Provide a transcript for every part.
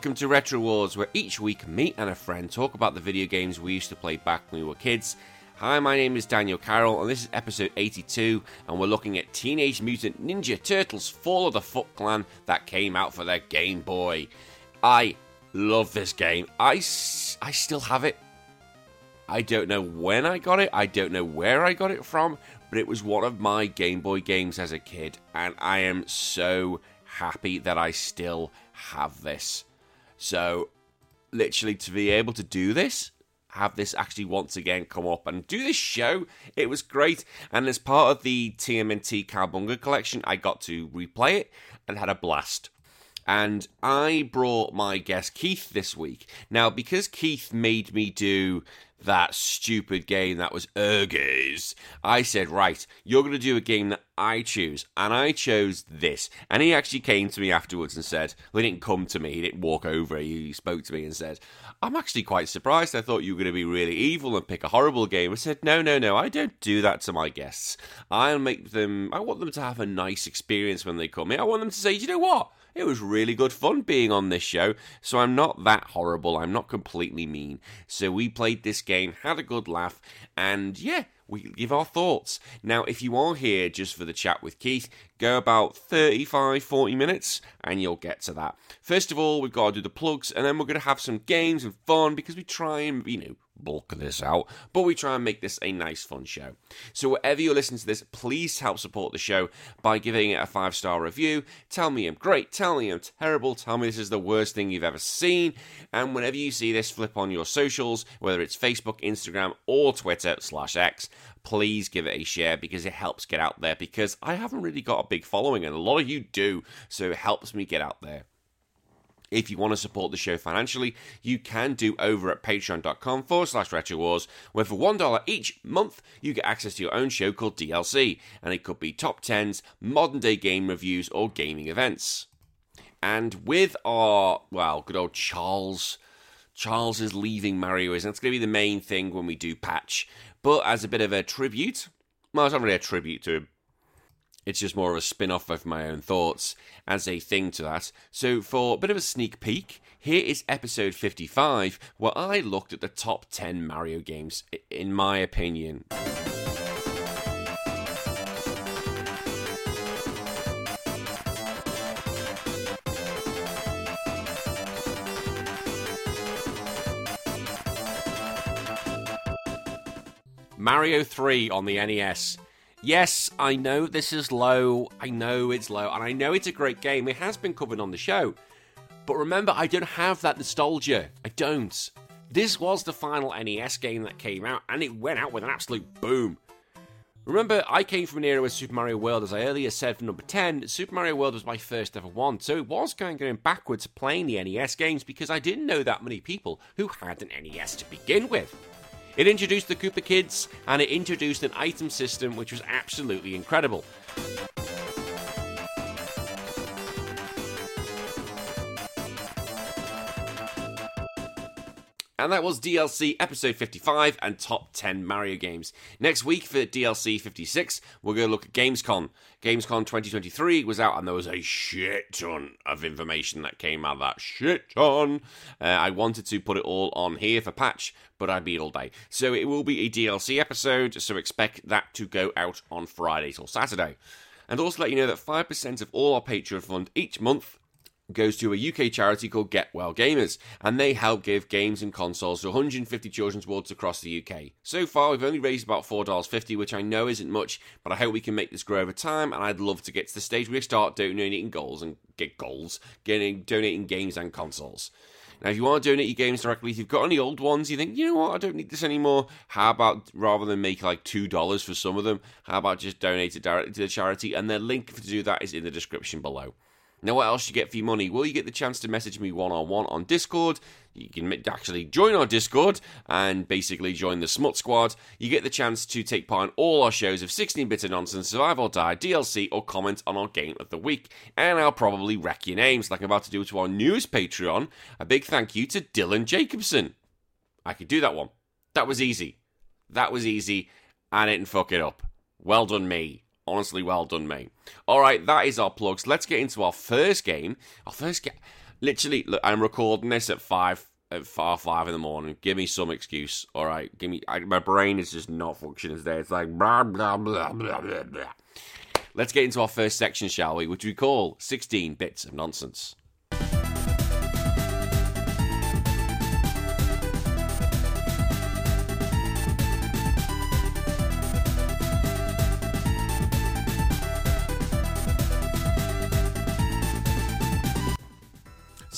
Welcome to Retro Wars, where each week me and a friend talk about the video games we used to play back when we were kids. Hi, my name is Daniel Carroll, and this is episode 82, and we're looking at Teenage Mutant Ninja Turtles Fall of the Foot Clan that came out for their Game Boy. I love this game. I, s- I still have it. I don't know when I got it, I don't know where I got it from, but it was one of my Game Boy games as a kid, and I am so happy that I still have this. So, literally, to be able to do this, have this actually once again come up and do this show, it was great. And as part of the TMNT Cowabunga collection, I got to replay it and had a blast. And I brought my guest Keith this week. Now, because Keith made me do that stupid game that was Urges, I said, right, you're going to do a game that I choose. And I chose this. And he actually came to me afterwards and said, well, he didn't come to me, he didn't walk over, he spoke to me and said, I'm actually quite surprised. I thought you were going to be really evil and pick a horrible game. I said, no, no, no, I don't do that to my guests. I'll make them, I want them to have a nice experience when they come in. I want them to say, you know what? It was really good fun being on this show, so I'm not that horrible. I'm not completely mean. So we played this game, had a good laugh, and yeah, we give our thoughts. Now, if you are here just for the chat with Keith, go about 35, 40 minutes, and you'll get to that. First of all, we've got to do the plugs, and then we're going to have some games and fun because we try and, you know, bulk this out, but we try and make this a nice, fun show. So, wherever you're listening to this, please help support the show by giving it a five star review. Tell me I'm great, tell me I'm terrible, tell me this is the worst thing you've ever seen. And whenever you see this, flip on your socials, whether it's Facebook, Instagram, or Twitter slash X, please give it a share because it helps get out there. Because I haven't really got a big following, and a lot of you do, so it helps me get out there. If you want to support the show financially, you can do over at patreon.com forward slash retro wars, where for $1 each month, you get access to your own show called DLC, and it could be top 10s, modern day game reviews, or gaming events. And with our, well, good old Charles, Charles is leaving Mario, isn't it? It's going to be the main thing when we do patch. But as a bit of a tribute, well, it's not really a tribute to him. It's just more of a spin off of my own thoughts as a thing to that. So, for a bit of a sneak peek, here is episode 55, where I looked at the top 10 Mario games, in my opinion. Mario 3 on the NES. Yes, I know this is low. I know it's low, and I know it's a great game. It has been covered on the show. But remember, I don't have that nostalgia. I don't. This was the final NES game that came out, and it went out with an absolute boom. Remember, I came from an era with Super Mario World, as I earlier said for number 10. Super Mario World was my first ever one, so it was going, going backwards playing the NES games because I didn't know that many people who had an NES to begin with. It introduced the Koopa Kids and it introduced an item system which was absolutely incredible. And that was DLC episode 55 and top 10 Mario games. Next week for DLC 56, we're going to look at Gamescom. Gamescom 2023 was out and there was a shit ton of information that came out of that shit ton. Uh, I wanted to put it all on here for patch, but I'd be all day. So it will be a DLC episode, so expect that to go out on Friday till Saturday. And also let you know that 5% of all our Patreon fund each month goes to a UK charity called Get Well Gamers, and they help give games and consoles to 150 children's wards across the UK. So far, we've only raised about $4.50, which I know isn't much, but I hope we can make this grow over time, and I'd love to get to the stage where we start donating goals and get goals, getting donating games and consoles. Now, if you want to donate your games directly, if you've got any old ones, you think, you know what, I don't need this anymore. How about rather than make like two dollars for some of them, how about just donate it directly to the charity? And the link to do that is in the description below. Now, what else you get for your money? Well, you get the chance to message me one on one on Discord. You can actually join our Discord and basically join the Smut Squad. You get the chance to take part in all our shows of 16 bit of nonsense, Survive or Die, DLC, or comment on our game of the week. And I'll probably wreck your names like I'm about to do to our newest Patreon. A big thank you to Dylan Jacobson. I could do that one. That was easy. That was easy. I didn't fuck it up. Well done, me. Honestly, well done, mate. All right, that is our plugs. Let's get into our first game. Our first game. Literally, look, I'm recording this at five at far five in the morning. Give me some excuse, all right? Give me. I, my brain is just not functioning today. It's like blah blah blah blah blah blah. Let's get into our first section, shall we? Which we call 16 bits of nonsense.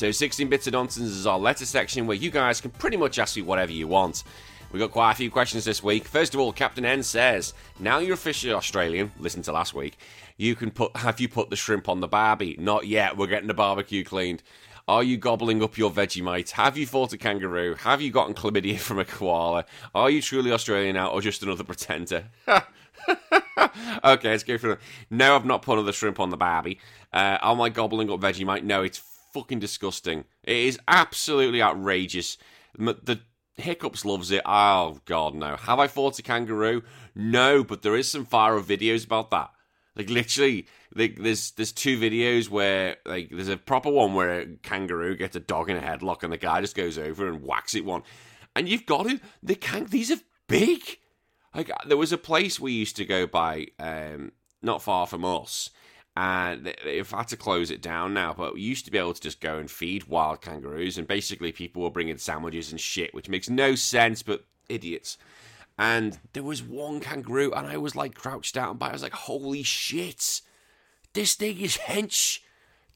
So 16 Bits of Nonsense is our letter section where you guys can pretty much ask me whatever you want. We got quite a few questions this week. First of all, Captain N says, "Now you're officially Australian. Listen to last week. You can put. Have you put the shrimp on the barbie? Not yet. We're getting the barbecue cleaned. Are you gobbling up your Vegemite? Have you fought a kangaroo? Have you gotten chlamydia from a koala? Are you truly Australian now, or just another pretender?" okay, let's go through. No, I've not put another shrimp on the barbie. Uh, am I gobbling up Vegemite? No, it's fucking disgusting. It is absolutely outrageous. The Hiccups loves it. Oh god, no. Have I fought a kangaroo? No, but there is some viral videos about that. Like literally, like, there's there's two videos where like there's a proper one where a kangaroo gets a dog in a headlock and the guy just goes over and whacks it one. And you've got to the kang these are big. Like there was a place we used to go by, um, not far from us, and they've had to close it down now. But we used to be able to just go and feed wild kangaroos, and basically people were bringing sandwiches and shit, which makes no sense, but idiots. And there was one kangaroo, and I was like crouched down by. I was like, "Holy shit, this thing is hench!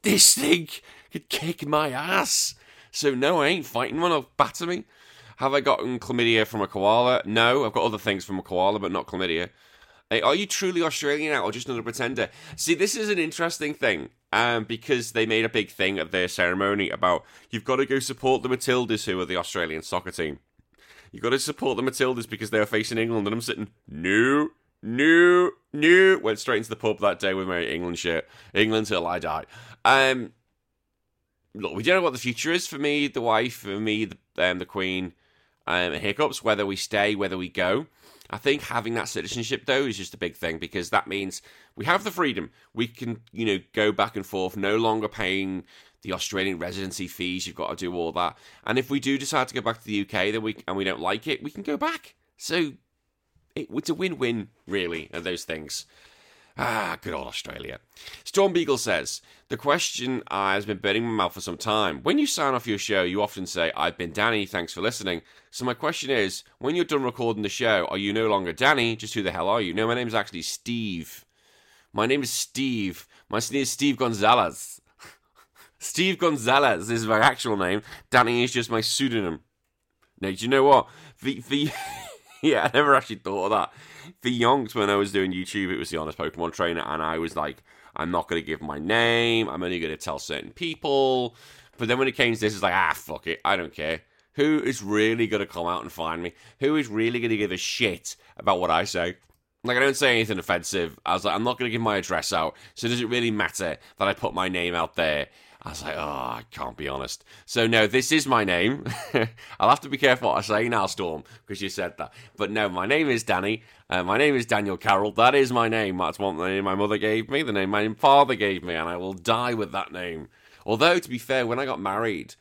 This thing could kick my ass." So no, I ain't fighting one. I'll batter me. Have I gotten chlamydia from a koala? No, I've got other things from a koala, but not chlamydia. Are you truly Australian now or just another pretender? See, this is an interesting thing um, because they made a big thing at their ceremony about you've got to go support the Matildas, who are the Australian soccer team. You've got to support the Matildas because they are facing England. And I'm sitting, no, no, no. Went straight into the pub that day with my England shirt. England till I die. Um, look, we don't know what the future is for me, the wife, for me, the, um, the Queen, um, hiccups, whether we stay, whether we go. I think having that citizenship though is just a big thing because that means we have the freedom. We can, you know, go back and forth, no longer paying the Australian residency fees. You've got to do all that. And if we do decide to go back to the UK, then we and we don't like it, we can go back. So it, it's a win-win, really, of those things. Ah, good old Australia. Storm Beagle says, The question uh, has been burning my mouth for some time. When you sign off your show, you often say, I've been Danny, thanks for listening. So my question is, when you're done recording the show, are you no longer Danny? Just who the hell are you? No, my name is actually Steve. My name is Steve. My name is Steve Gonzalez. Steve Gonzalez is my actual name. Danny is just my pseudonym. Now, do you know what? The, the yeah, I never actually thought of that for yonks when I was doing YouTube, it was the honest Pokemon trainer, and I was like, I'm not going to give my name. I'm only going to tell certain people. But then when it came to this, it's like, ah, fuck it. I don't care. Who is really going to come out and find me? Who is really going to give a shit about what I say? Like, I don't say anything offensive. I was like, I'm not going to give my address out. So does it really matter that I put my name out there I was like, oh, I can't be honest. So, no, this is my name. I'll have to be careful what I say now, Storm, because you said that. But no, my name is Danny. Uh, my name is Daniel Carroll. That is my name. That's what the name my mother gave me, the name my father gave me, and I will die with that name. Although, to be fair, when I got married,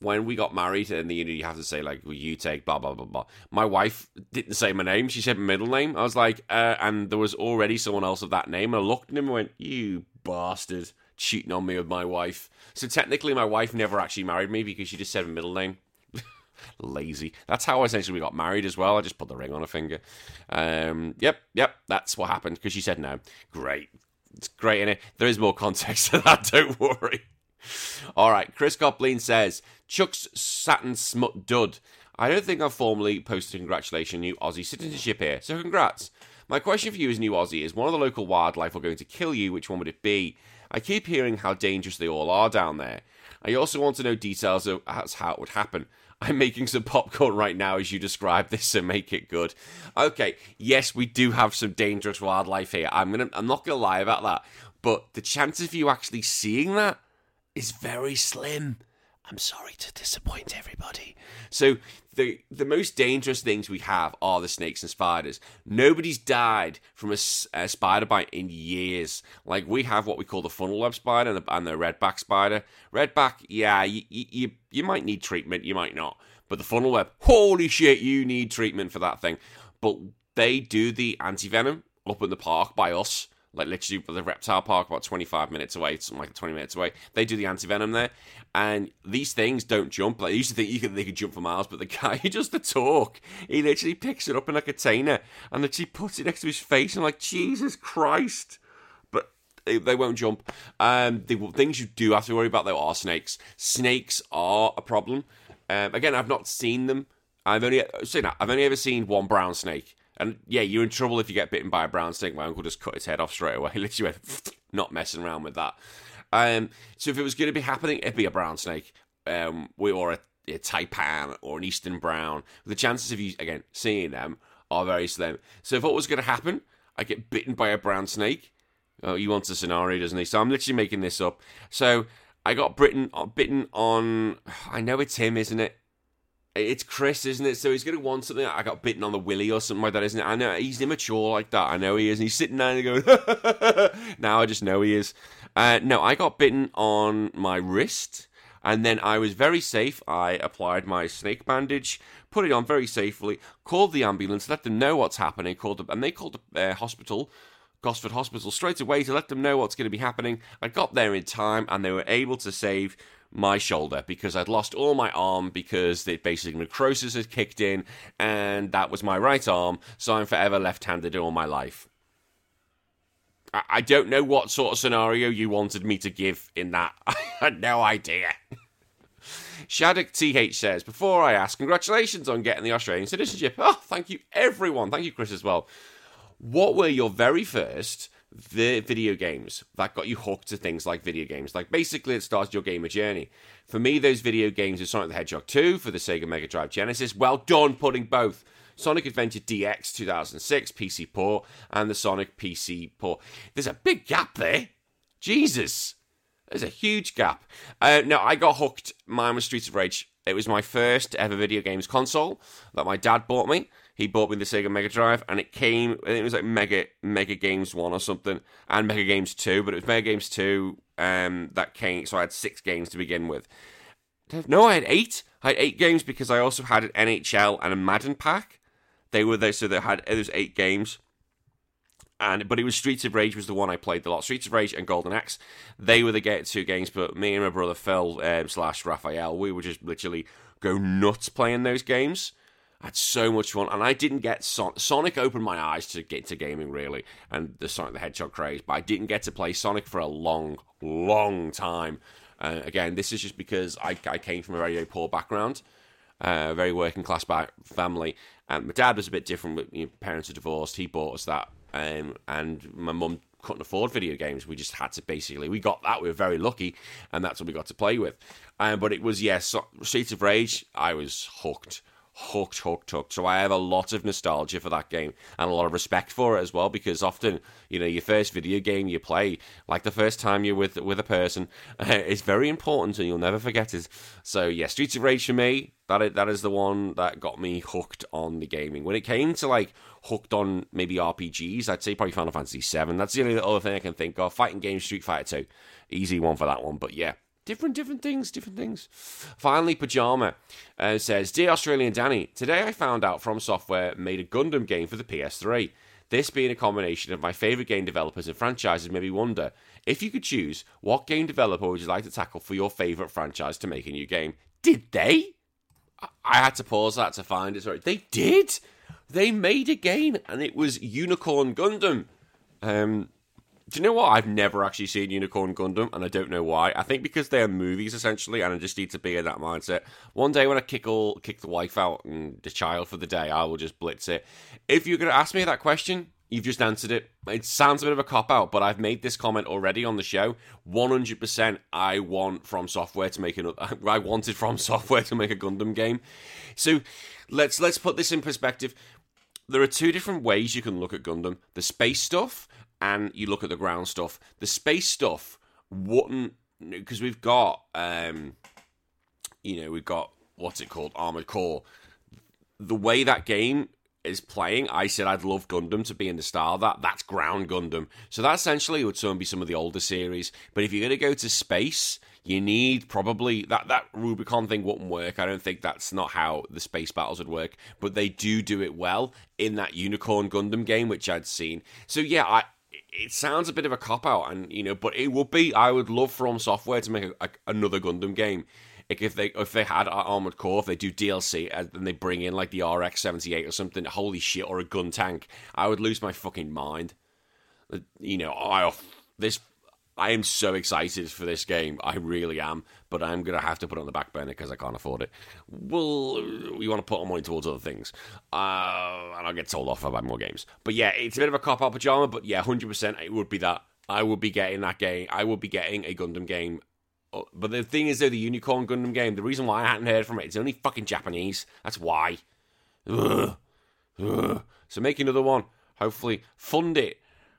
when we got married, and you know, you have to say like, "Will you take blah blah blah blah?" My wife didn't say my name; she said my middle name. I was like, uh, and there was already someone else of that name. And I looked at him and went, "You bastard!" cheating on me with my wife. So technically, my wife never actually married me because she just said a middle name. Lazy. That's how essentially we got married as well. I just put the ring on her finger. Um, yep, yep, that's what happened because she said no. Great. It's great in it. There is more context to that, don't worry. All right, Chris Coplin says Chuck's Saturn Smut Dud. I don't think I've formally posted congratulations new Aussie citizenship here, so congrats. My question for you as new Aussie is one of the local wildlife are going to kill you, which one would it be? I keep hearing how dangerous they all are down there. I also want to know details of how it would happen. I'm making some popcorn right now as you describe this, so make it good. Okay, yes, we do have some dangerous wildlife here. I'm gonna, I'm not gonna lie about that, but the chances of you actually seeing that is very slim. I'm sorry to disappoint everybody. So the the most dangerous things we have are the snakes and spiders. Nobody's died from a, a spider bite in years. Like we have what we call the funnel web spider and the, and the redback spider. Redback, yeah, you, you you might need treatment, you might not. But the funnel web, holy shit, you need treatment for that thing. But they do the anti venom up in the park by us like literally the reptile park about 25 minutes away something like 20 minutes away they do the anti-venom there. And these things don't jump. Like I used to think you could, they could jump for miles but the guy he does the talk. He literally picks it up in a container and literally puts it next to his face. And I'm like Jesus Christ. But they, they won't jump. Um the things you do have to worry about though are snakes. Snakes are a problem. Um, again I've not seen them. I've only that I've only ever seen one brown snake and yeah, you're in trouble if you get bitten by a brown snake. My uncle just cut his head off straight away. Literally went, not messing around with that. Um, so if it was going to be happening, it'd be a brown snake, um, or a, a taipan or an eastern brown. The chances of you again seeing them are very slim. So if what was going to happen, I get bitten by a brown snake. Oh, he wants a scenario, doesn't he? So I'm literally making this up. So I got bitten, bitten on. I know it's him, isn't it? It's Chris, isn't it? So he's going to want something. I got bitten on the willy or something like that, isn't it? I know he's immature like that. I know he is. And he's sitting there and going, now I just know he is. Uh, no, I got bitten on my wrist. And then I was very safe. I applied my snake bandage, put it on very safely, called the ambulance, let them know what's happening, called them, and they called the uh, hospital, Gosford Hospital, straight away to let them know what's going to be happening. I got there in time, and they were able to save my shoulder because I'd lost all my arm because it basically necrosis had kicked in and that was my right arm, so I'm forever left handed all my life. I-, don't know what sort of scenario you wanted me to give in that. I had no idea. Shattuck TH says, Before I ask, congratulations on getting the Australian citizenship. Oh, thank you, everyone. Thank you, Chris, as well. What were your very first the video games that got you hooked to things like video games. Like basically, it starts your gamer journey. For me, those video games are Sonic the Hedgehog 2 for the Sega Mega Drive Genesis. Well done putting both. Sonic Adventure DX 2006 PC port and the Sonic PC port. There's a big gap there. Jesus. There's a huge gap. Uh, no, I got hooked. Mine was Streets of Rage. It was my first ever video games console that my dad bought me he bought me the Sega Mega Drive, and it came. I think it was like Mega Mega Games One or something, and Mega Games Two. But it was Mega Games Two um, that came. So I had six games to begin with. No, I had eight. I had eight games because I also had an NHL and a Madden pack. They were there, so they had was eight games. And but it was Streets of Rage was the one I played a lot. Streets of Rage and Golden Axe, they were the get two games. But me and my brother Phil um, slash Raphael, we would just literally go nuts playing those games. I had so much fun, and I didn't get Son- Sonic. Opened my eyes to get to gaming really, and the Sonic the Hedgehog craze. But I didn't get to play Sonic for a long, long time. Uh, again, this is just because I, I came from a very, very poor background, uh, very working class family, and my dad was a bit different. You know, parents are divorced. He bought us that, um, and my mum couldn't afford video games. We just had to basically we got that. We were very lucky, and that's what we got to play with. Um, but it was yes, yeah, Streets of Rage. I was hooked hooked, hooked, hooked. So I have a lot of nostalgia for that game and a lot of respect for it as well because often, you know, your first video game you play, like the first time you're with with a person, uh, is very important and you'll never forget it. So yeah, Streets of Rage for me, that is, that is the one that got me hooked on the gaming. When it came to like hooked on maybe RPGs, I'd say probably Final Fantasy VII. That's the only other thing I can think of. Fighting game, Street Fighter 2, easy one for that one. But yeah, different different things different things. Finally pajama uh, says dear australian danny today i found out from software made a gundam game for the ps3 this being a combination of my favourite game developers and franchises made me wonder if you could choose what game developer would you like to tackle for your favourite franchise to make a new game? Did they? I had to pause that to find it sorry. They did! They made a game and it was unicorn gundam. Um do you know what? I've never actually seen Unicorn Gundam, and I don't know why. I think because they're movies essentially, and I just need to be in that mindset. One day when I kick all kick the wife out and the child for the day, I will just blitz it. If you're going to ask me that question, you've just answered it. It sounds a bit of a cop out, but I've made this comment already on the show. 100% I want From Software to make an I wanted From Software to make a Gundam game. So let's let's put this in perspective. There are two different ways you can look at Gundam. The space stuff and you look at the ground stuff. The space stuff wouldn't because we've got um, you know, we've got what's it called, Armored Core. The way that game is playing, I said I'd love Gundam to be in the style of that. That's Ground Gundam. So that essentially would some be some of the older series. But if you're going to go to space, you need probably that that Rubicon thing wouldn't work. I don't think that's not how the space battles would work. But they do do it well in that Unicorn Gundam game, which I'd seen. So yeah, I it sounds a bit of a cop out, and you know, but it would be. I would love From Software to make a, a, another Gundam game. Like if they if they had Armored Core, if they do DLC and uh, then they bring in like the RX seventy eight or something, holy shit, or a gun tank, I would lose my fucking mind. You know, I this I am so excited for this game. I really am, but I'm gonna have to put it on the back burner because I can't afford it. Well, we want to put our money towards other things, uh, and I'll get told off about more games. But yeah, it's a bit of a cop out pajama, but yeah, hundred percent, it would be that. I would be getting that game. I would be getting a Gundam game Oh, but the thing is, though, the Unicorn Gundam game, the reason why I hadn't heard from it, it's only fucking Japanese. That's why. Ugh. Ugh. So make another one. Hopefully, fund it.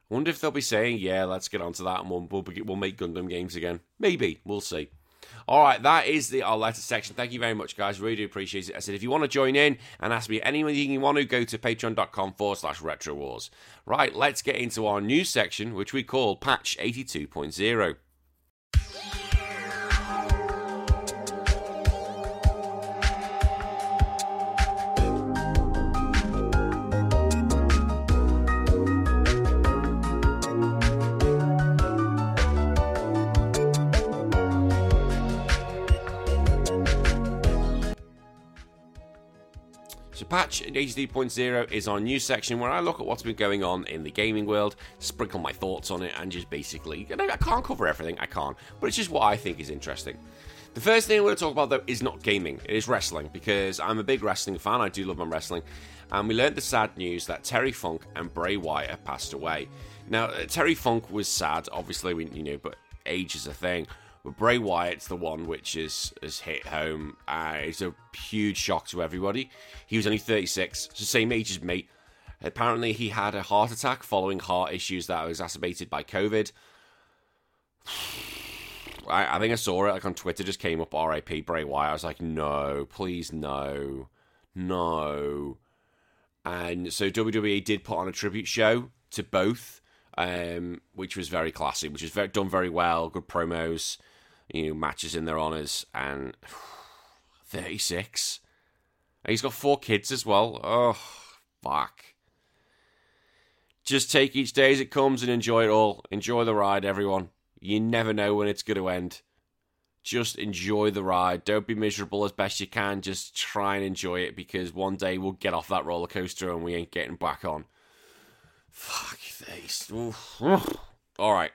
Wonder if they'll be saying, "Yeah, let's get onto that, and we'll we'll, we'll make Gundam games again." Maybe we'll see. All right, that is the our letter section. Thank you very much, guys. Really do appreciate it. I said, if you want to join in and ask me anything you want to, go to patreon.com forward slash retro wars. Right, let's get into our new section, which we call Patch 82.0. Patch 83.0 is our news section where I look at what's been going on in the gaming world, sprinkle my thoughts on it, and just basically, you know, I can't cover everything, I can't, but it's just what I think is interesting. The first thing I want to talk about though is not gaming, it is wrestling, because I'm a big wrestling fan, I do love my wrestling, and we learned the sad news that Terry Funk and Bray Wyatt passed away. Now, uh, Terry Funk was sad, obviously, you know, but age is a thing. But Bray Wyatt's the one which is has hit home. Uh, it's a huge shock to everybody. He was only 36, so same age as me. Apparently, he had a heart attack following heart issues that were exacerbated by COVID. I, I think I saw it like on Twitter. Just came up R.I.P. Bray Wyatt. I was like, no, please, no, no. And so WWE did put on a tribute show to both, um, which was very classy, which was very, done very well. Good promos you know, matches in their honours, and thirty six. He's got four kids as well. Oh, fuck. Just take each day as it comes and enjoy it all. Enjoy the ride, everyone. You never know when it's going to end. Just enjoy the ride. Don't be miserable as best you can. Just try and enjoy it because one day we'll get off that roller coaster and we ain't getting back on. Fuck face. All right.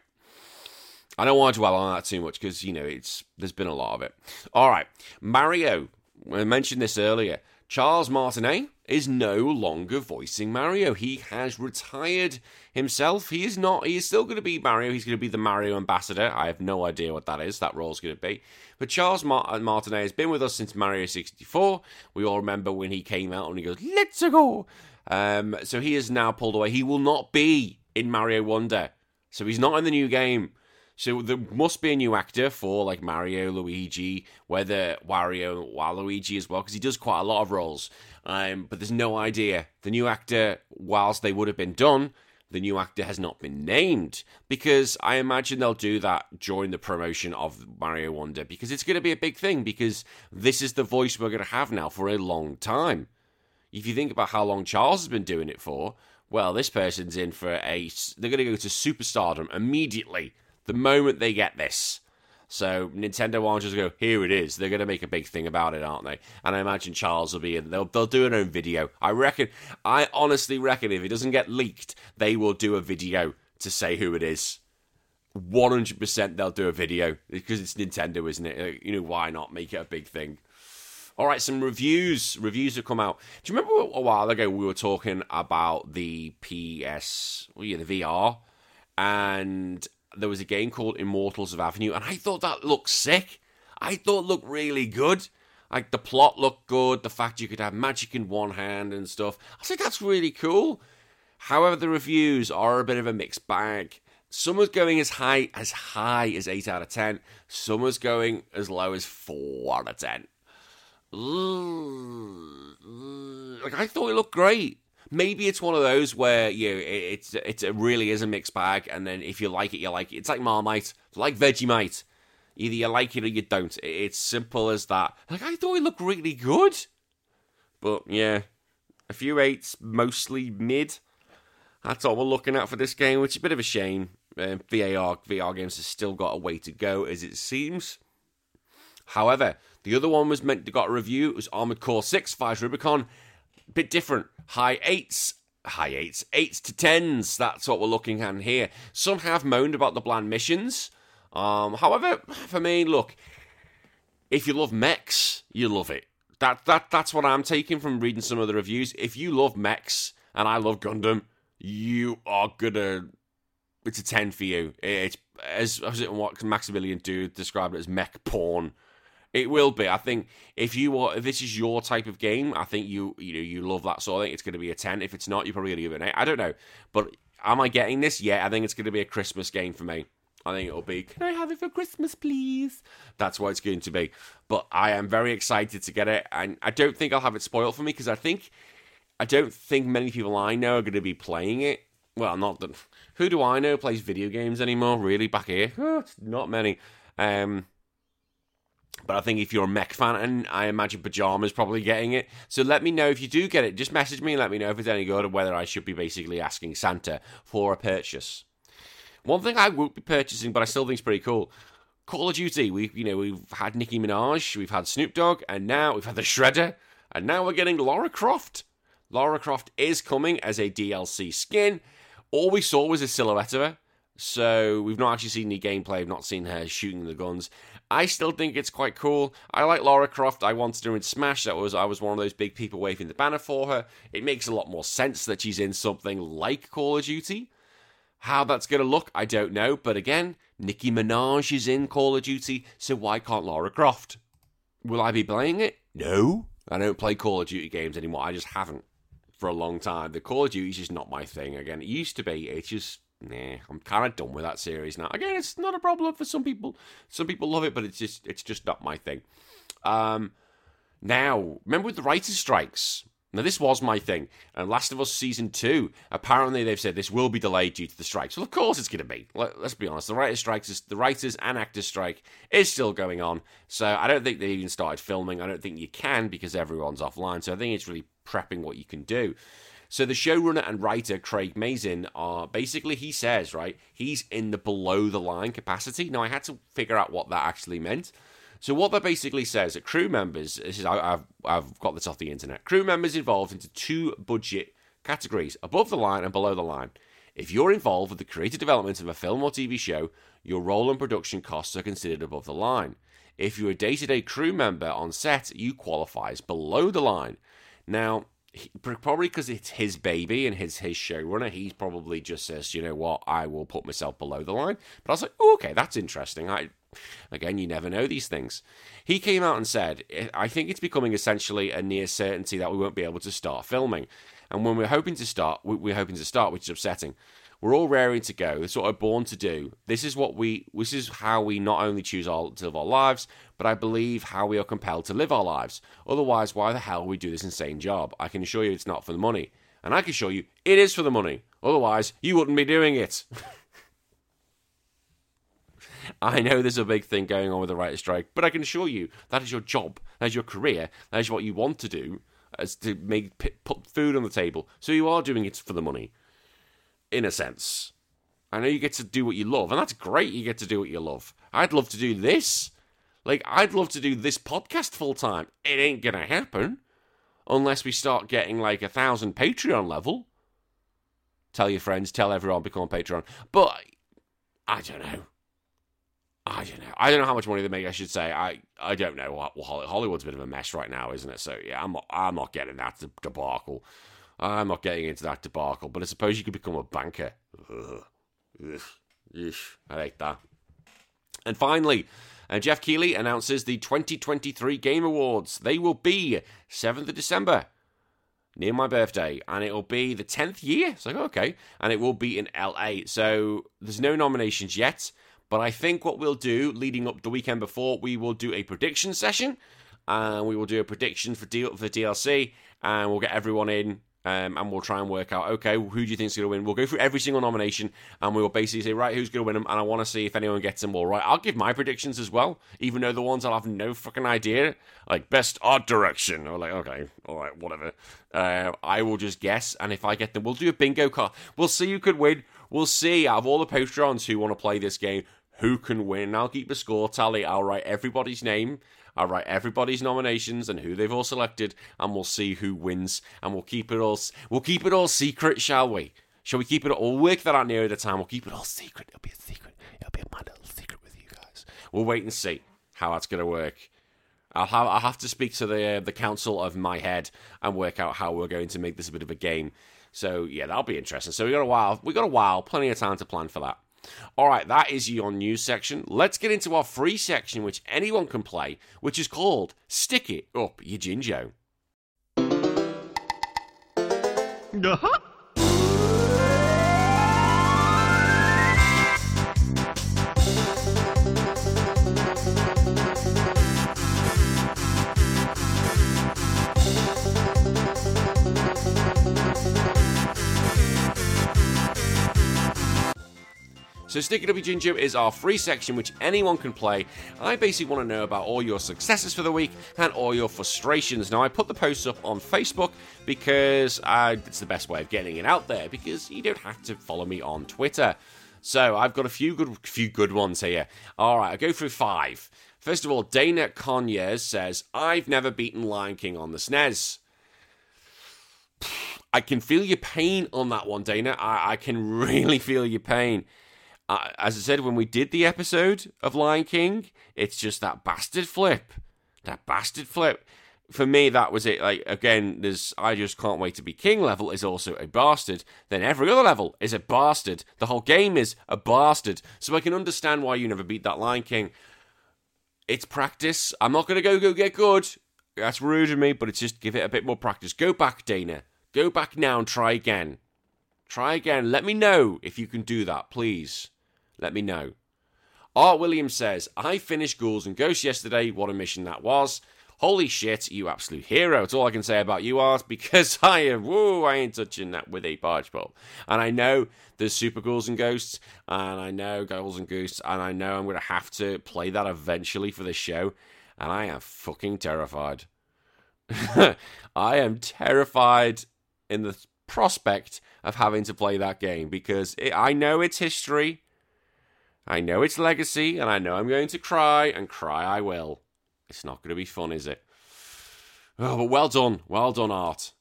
I don't want to dwell on that too much because you know it's there's been a lot of it. All right, Mario. I mentioned this earlier. Charles Martinet is no longer voicing Mario. He has retired himself. He is not. He is still going to be Mario. He's going to be the Mario ambassador. I have no idea what that is. That role's going to be. But Charles uh, Martinet has been with us since Mario 64. We all remember when he came out and he goes, "Let's go." Um, so he is now pulled away. He will not be in Mario Wonder. So he's not in the new game. So there must be a new actor for like Mario, Luigi, whether Wario, Waluigi as well, because he does quite a lot of roles. Um, but there's no idea. The new actor, whilst they would have been done, the new actor has not been named because I imagine they'll do that during the promotion of Mario Wonder because it's going to be a big thing because this is the voice we're going to have now for a long time. If you think about how long Charles has been doing it for, well, this person's in for a. They're going to go to superstardom immediately the moment they get this. So Nintendo won't just go, here it is. They're going to make a big thing about it, aren't they? And I imagine Charles will be in. They'll they'll do an own video. I reckon. I honestly reckon if it doesn't get leaked, they will do a video to say who it is. One hundred percent, they'll do a video because it's Nintendo, isn't it? Uh, you know why not make it a big thing? All right, some reviews. Reviews have come out. Do you remember a while ago we were talking about the PS, well, yeah, the VR, and there was a game called Immortals of Aveum, and I thought that looked sick. I thought looked really good. Like the plot looked good, the fact you could have magic in one hand and stuff. I said that's really cool. However, the reviews are a bit of a mixed bag. Some are going as high as high as eight out of ten. Some is going as low as four out of ten. Like I thought it looked great. Maybe it's one of those where you know, it's it's it really is a mixed bag, and then if you like it, you like it. It's like Marmite, like Vegemite. Either you like it or you don't. It's simple as that. Like I thought it looked really good, but yeah, a few eights, mostly mid. That's all we're looking at for this game, which is a bit of a shame. Um, VAR VR games has still got a way to go, as it seems. However, the other one was meant to got a review. It was Armored Core 6 Fires Rubicon. Bit different. High eights, high eights, eights to tens. That's what we're looking at here. Some have moaned about the bland missions. Um, however, for me, look, if you love mechs, you love it. That that that's what I'm taking from reading some of the reviews. If you love mechs and I love Gundam, you are gonna. It's a ten for you. It's as, as it, what Maximilian Dood described it as mech porn. It will be. I think if you are, if this is your type of game, I think you you know you love that sort of thing. It's going to be a ten. If it's not, you're probably going to give it an eight. I don't know, but am I getting this? Yeah, I think it's going to be a Christmas game for me. I think it'll be, can I have it for Christmas, please? That's what it's going to be. But I am very excited to get it, and I don't think I'll have it spoiled for me because I think, I don't think many people I know are going to be playing it. Well, not. Who do I know plays video games anymore? Really, back here, oh, not many. Um, but I think if you're a mech fan, and I imagine Pajama's probably getting it. So let me know if you do get it. Just message me and let me know if it's any good or whether I should be basically asking Santa for a purchase. One thing I won't be purchasing, but I still think is pretty cool. Call of Duty. We, you know, we've had Nicki Minaj, we've had Snoop Dogg, and now we've had the Shredder, and now we're getting Lara Croft. Lara Croft is coming as a DLC skin. All we saw was a silhouette of her, so we've not actually seen any gameplay. We've not seen her shooting the guns. I still think it's quite cool. I like Lara Croft. I wanted her in Smash. That was I was one of those big people waving the banner for her. It makes a lot more sense that she's in something like Call of Duty. How that's going to look, I don't know. But again, Nicki Minaj is in Call of Duty, so why can't Lara Croft? Will I be playing it? No. I don't play Call of Duty games anymore. I just haven't for a long time. The Call of Duty is just not my thing. Again, it used to be. It's just nah. I'm kind of done with that series now. Again, it's not a problem for some people. Some people love it, but it's just it's just not my thing. Um, now, remember with the writers' strikes, now, this was my thing. And Last of Us Season 2, apparently they've said this will be delayed due to the strikes. Well, of course it's going to be. Let, us be honest. The writers' strikes, is, the writers and actors' strike is still going on. So I don't think they even started filming. I don't think you can because everyone's offline. So I think it's really prepping what you can do. So the showrunner and writer Craig Mazin are basically he says right he's in the below the line capacity. Now I had to figure out what that actually meant. So what that basically says that crew members, this is I've I've got this off the internet. Crew members involved into two budget categories: above the line and below the line. If you're involved with the creative development of a film or TV show, your role and production costs are considered above the line. If you're a day-to-day crew member on set, you qualify as below the line. Now, probably because it's his baby and his his showrunner, he probably just says, you know what, I will put myself below the line. But I was like, oh, okay, that's interesting. I Again, you never know these things. He came out and said, I think it's becoming essentially a near certainty that we won't be able to start filming. And when we're hoping to start, we're hoping to start, which is upsetting. We're all raring to go. That's what we're born to do. This is what we. This is how we not only choose our, to live our lives, but I believe how we are compelled to live our lives. Otherwise, why the hell we do this insane job? I can assure you, it's not for the money, and I can assure you, it is for the money. Otherwise, you wouldn't be doing it. I know there's a big thing going on with the writer's strike, but I can assure you that is your job, that is your career, that is what you want to do, is to make put food on the table. So you are doing it for the money, in a sense. I know you get to do what you love, and that's great. You get to do what you love. I'd love to do this. Like, I'd love to do this podcast full time. It ain't gonna happen unless we start getting like a thousand Patreon level. Tell your friends, tell everyone, become Patreon. But I don't know. I don't know. I don't know how much money they make. I should say. I I don't know. Hollywood's a bit of a mess right now, isn't it? So yeah, I'm not, I'm not getting that debacle. I'm not getting into that debacle. But I suppose you could become a banker. Ugh. Ugh. I like that. And finally, uh, Geoff Keighley announces the 2023 Game Awards. They will be 7th of December, near my birthday, and it will be the 10th year. It's like, okay. And it will be in LA. So there's no nominations yet. But I think what we'll do leading up the weekend before, we will do a prediction session. and we will do a prediction for deal for DLC, and we'll get everyone in. Um, and we'll try and work out, okay, who do you think is going to win? We'll go through every single nomination and we will basically say, right, who's going to win them? And I want to see if anyone gets them all right. I'll give my predictions as well, even though the ones I'll have no fucking idea, like best art direction, or like, okay, all right, whatever. Uh, I will just guess, and if I get them, we'll do a bingo card. We'll see who could win. We'll see out of all the Patrons who want to play this game, who can win. I'll keep a score tally. I'll write everybody's name. I'll write everybody's nominations and who they've all selected, and we'll see who wins. And we'll keep it all. We'll keep it all secret, shall we? Shall we keep it? All, we'll work that out near the time. We'll keep it all secret. It'll be a secret. It'll be a little secret with you guys. We'll wait and see how that's going to work. I'll have, I'll have to speak to the uh, the council of my head and work out how we're going to make this a bit of a game. So yeah, that'll be interesting. So we got a while. We got a while, plenty of time to plan for that. All right, that is your news section. Let's get into our free section, which anyone can play, which is called Stick It Up Your Jinjo. Uh-huh. So Sticky Your Jinjo is our free section which anyone can play. I basically want to know about all your successes for the week and all your frustrations. Now I put the posts up on Facebook because uh, it's the best way of getting it out there because you don't have to follow me on Twitter. So I've got a few good few good ones here. All right, I'll go through five. First of all, Dana Conyers says, I've never beaten Lion King on the SNES. I can feel your pain on that one, Dana. I, I can really feel your pain uh, as I said when we did the episode of Lion King, it's just that bastard flip, that bastard flip. For me, that was it. Like again, there's I just can't wait to be king level is also a bastard. Then every other level is a bastard. The whole game is a bastard. So I can understand why you never beat that Lion King. It's practice. I'm not gonna go go get good. That's rude of me, but it's just give it a bit more practice. Go back, Dana. Go back now and try again. Try again. Let me know if you can do that, please. Let me know. Art Williams says, I finished Ghouls and Ghosts yesterday. What a mission that was. Holy shit, you absolute hero. That's all I can say about you, Art, because I am, whoa, I ain't touching that with a barge pole. And I know there's Super Ghouls and Ghosts, and I know Ghouls and Ghosts, and I know I'm going to have to play that eventually for this show, and I am fucking terrified. I am terrified in the prospect of having to play that game because it, I know its history. I know it's legacy, and I know I'm going to cry, and cry I will. It's not going to be fun, is it? Oh, but well done. Well done, Art.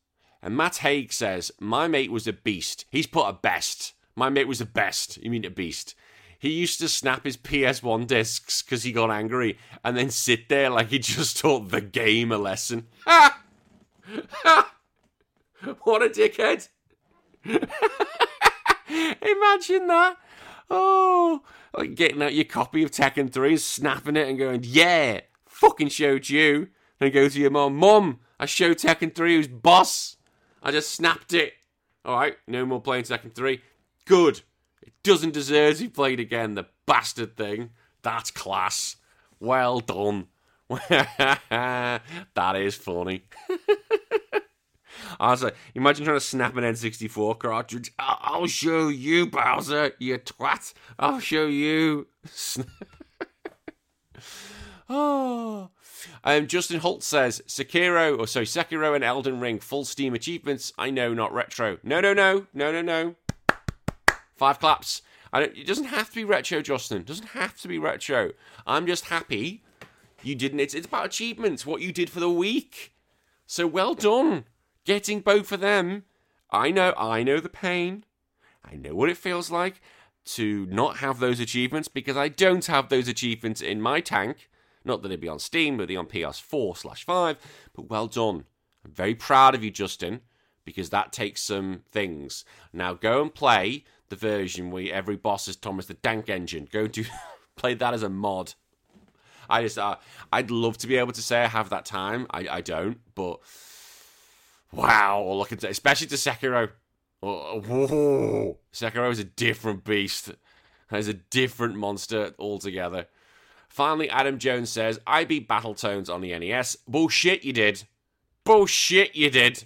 And Matt Haig says, My mate was a beast. He's put a best. My mate was a best. You mean a beast? He used to snap his PS1 discs because he got angry and then sit there like he just taught the game a lesson. Ha! Ha! What a dickhead. Imagine that. Oh, like getting out your copy of Tekken 3 and snapping it and going, yeah, fucking showed you. Then go to your mom, mom, I showed Tekken 3 who's boss. I just snapped it. Alright, no more playing Tekken 3. Good. It doesn't deserve to be played again, the bastard thing. That's class. Well done. that is funny. I was like, imagine trying to snap an N64 cartridge. I'll show you, Bowser, you twat. I'll show you. oh. Um, Justin Holt says Sekiro, or sorry, Sekiro and Elden Ring full Steam achievements. I know, not retro. No, no, no, no, no, no. Five claps. it doesn't have to be retro, Justin. It doesn't have to be retro. I'm just happy you didn't. It's, it's about achievements, what you did for the week. So well done getting both of them. I know, I know the pain. I know what it feels like to not have those achievements because I don't have those achievements in my tank. Not that it'd be on Steam, but they on PS4 slash 5. But well done. I'm very proud of you, Justin, because that takes some things. Now go and play the version where every boss is Thomas the Tank Engine. Go do play that as a mod. I just, uh, I'd love to be able to say I have that time. I, I don't, but wow, looking to, especially to Sekiro. Oh, whoa. Sekiro is a different beast. It's a different monster altogether. Finally, Adam Jones says, I beat Battletoads on the NES. Bullshit, you did. Bullshit, you did.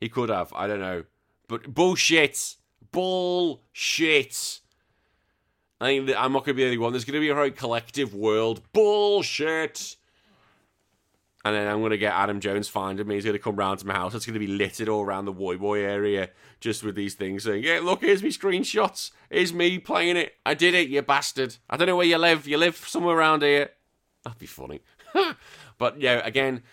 He could have. I don't know. But bullshit. Bullshit. I think I'm not going to be the only one. There's going to be a very collective world. Bullshit. And then I'm going to get Adam Jones finding me. He's going to come round to my house. It's going to be littered all around the Woy Boy area just with these things saying, yeah, look, here's me screenshots. Here's me playing it. I did it, you bastard. I don't know where you live. You live somewhere around here. That'd be funny. but, yeah, again,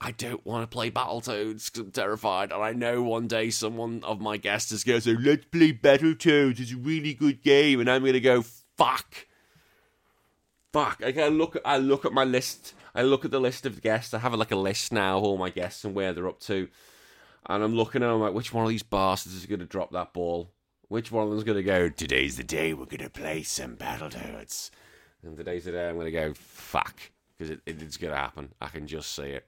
I don't want to play Battletoads because I'm terrified. And I know one day someone of my guests is going to say, let's play Battletoads. It's a really good game. And I'm going to go, fuck. Fuck. I look, I look at my list I look at the list of guests. I have like a list now of all my guests and where they're up to. And I'm looking at I'm like, which one of these bastards is going to drop that ball? Which one of them's going to go, today's the day we're going to play some Battletoads? And today's the day I'm going to go, fuck. Because it, it, it's going to happen. I can just see it.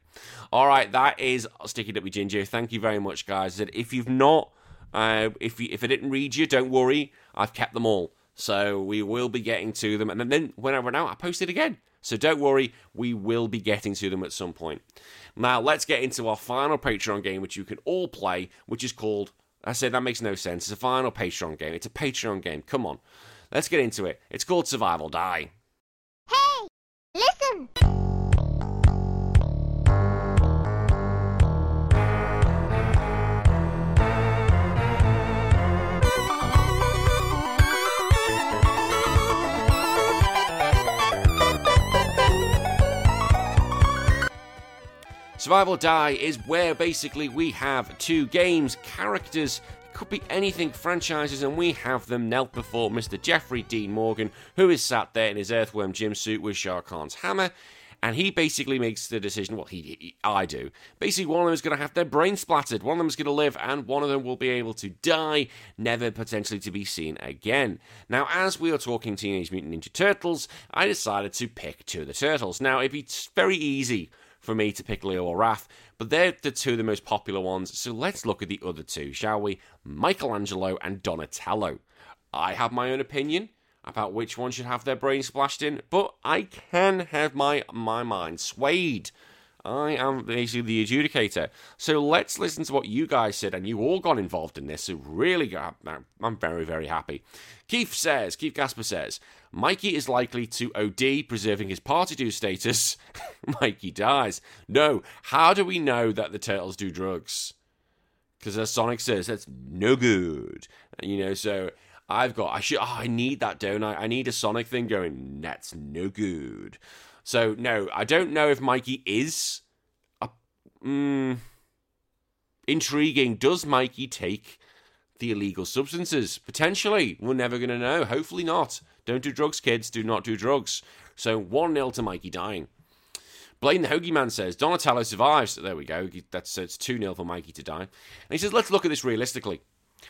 All right, that is Sticking Up with Ginger. Thank you very much, guys. If you've not, uh, if, you, if I didn't read you, don't worry. I've kept them all. So we will be getting to them. And then, then when I run out, I post it again. So don't worry, we will be getting to them at some point. Now, let's get into our final Patreon game, which you can all play, which is called. I said that makes no sense. It's a final Patreon game. It's a Patreon game. Come on. Let's get into it. It's called Survival Die. Survival Die is where basically we have two games, characters, could be anything franchises, and we have them knelt before Mr. Jeffrey Dean Morgan, who is sat there in his Earthworm Jim suit with Shao Kahn's hammer. And he basically makes the decision. Well, he, he I do. Basically, one of them is going to have their brain splattered. One of them is going to live, and one of them will be able to die, never potentially to be seen again. Now, as we are talking Teenage Mutant Ninja Turtles, I decided to pick two of the turtles. Now, it'd be very easy for me to pick Leo or Raph, but they're the two of the most popular ones, so let's look at the other two, shall we? Michelangelo and Donatello. I have my own opinion about which one should have their brain splashed in, but I can have my my mind swayed. I am basically the adjudicator. So let's listen to what you guys said, and you all got involved in this. So really, I'm very, very happy. Keith says, Keith Gasper says, Mikey is likely to OD, preserving his party do status. Mikey dies. No, how do we know that the turtles do drugs? Because as Sonic says, that's no good. You know, so I've got, I should, oh, I need that, don't I? I need a Sonic thing going, that's no good. So, no, I don't know if Mikey is. A, mm, intriguing. Does Mikey take the illegal substances? Potentially. We're never going to know. Hopefully not. Don't do drugs, kids. Do not do drugs. So 1 0 to Mikey dying. Blaine the Hoagie Man says Donatello survives. There we go. That's it's 2 0 for Mikey to die. And he says, let's look at this realistically.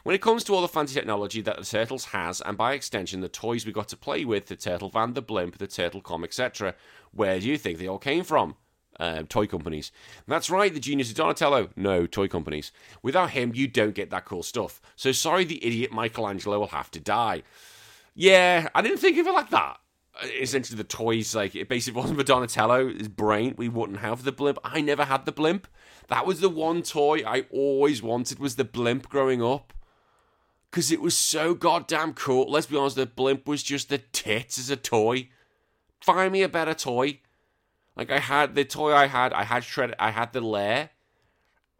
When it comes to all the fancy technology that the Turtles has, and by extension the toys we got to play with, the Turtle Van, the Blimp, the Turtle Com, etc., where do you think they all came from? Uh, toy companies. That's right, the genius of Donatello. No, toy companies. Without him, you don't get that cool stuff. So sorry, the idiot Michelangelo will have to die. Yeah, I didn't think of it like that. Essentially, the toys, like, it basically wasn't for Donatello, his brain, we wouldn't have the blimp. I never had the blimp. That was the one toy I always wanted was the blimp growing up. Because it was so goddamn cool. Let's be honest, the blimp was just the tits as a toy. Find me a better toy. Like I had the toy I had, I had shred, I had the lair.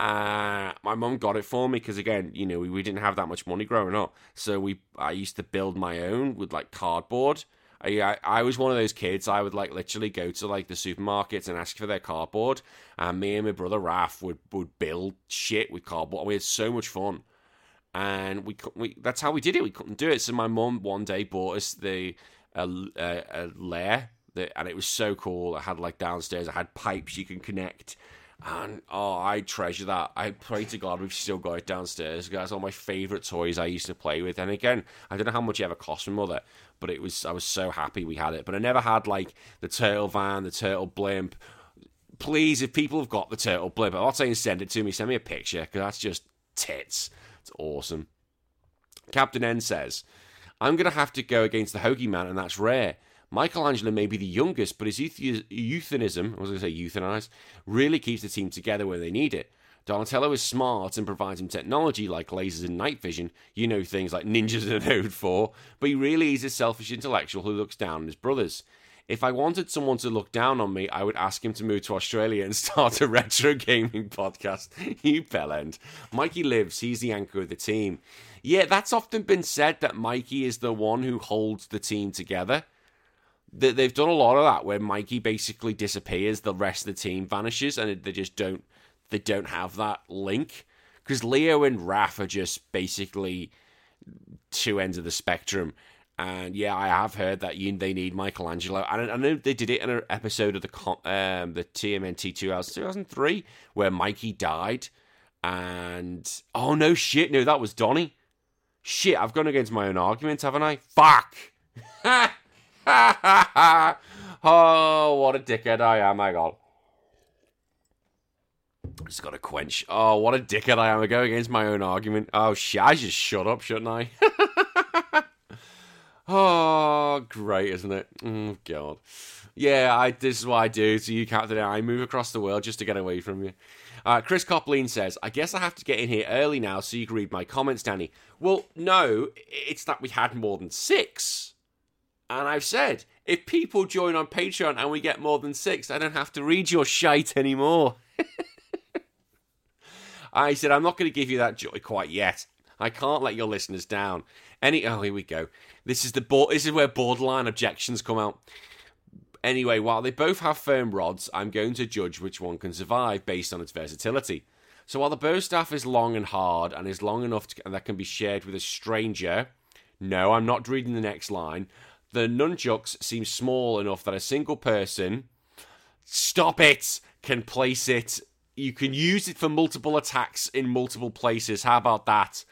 Uh, my mum got it for me because again, you know, we, we didn't have that much money growing up, so we I used to build my own with like cardboard. I, I, I was one of those kids. I would like literally go to like the supermarkets and ask for their cardboard, and me and my brother Raf would would build shit with cardboard. We had so much fun, and we we that's how we did it. We couldn't do it, so my mum one day bought us the a, a, a lair that, and it was so cool. I had like downstairs, I had pipes you can connect. And oh, I treasure that. I pray to God we've still got it downstairs. That's all my favourite toys I used to play with. And again, I don't know how much it ever cost my mother, but it was I was so happy we had it. But I never had like the turtle van, the turtle blimp. Please, if people have got the turtle blimp, I'm not saying send it to me. Send me a picture because that's just tits. It's awesome. Captain N says, "I'm gonna have to go against the Hoagie Man, and that's rare." Michelangelo may be the youngest, but his euthanism, I was going to say euthanize, really keeps the team together when they need it. Donatello is smart and provides him technology like lasers and night vision, you know, things like ninjas are Ode 4, but he really is a selfish intellectual who looks down on his brothers. If I wanted someone to look down on me, I would ask him to move to Australia and start a retro gaming podcast. you bellend. Mikey lives, he's the anchor of the team. Yeah, that's often been said that Mikey is the one who holds the team together. They've done a lot of that where Mikey basically disappears, the rest of the team vanishes, and they just don't they don't have that link because Leo and Raph are just basically two ends of the spectrum. And yeah, I have heard that you, they need Michelangelo. And I know they did it in an episode of the um, the TMNT 2003 where Mikey died. And oh no, shit, no, that was Donnie. Shit, I've gone against my own argument, haven't I? Fuck. oh, what a dickhead I am, my god. Just got to quench. Oh, what a dickhead I am. I go against my own argument. Oh, shit. I just shut up, shouldn't I? oh, great, isn't it? Oh, God. Yeah, I, this is what I do to you, Captain. I move across the world just to get away from you. Uh, Chris Copleen says, I guess I have to get in here early now so you can read my comments, Danny. Well, no, it's that we had more than six. And I've said, if people join on Patreon and we get more than six, I don't have to read your shite anymore. I said, I'm not going to give you that joy quite yet. I can't let your listeners down. Any oh, here we go. This is the this is where borderline objections come out. Anyway, while they both have firm rods, I'm going to judge which one can survive based on its versatility. So while the bow staff is long and hard and is long enough to, that can be shared with a stranger, no, I'm not reading the next line. The nunchucks seem small enough that a single person, stop it, can place it you can use it for multiple attacks in multiple places. How about that?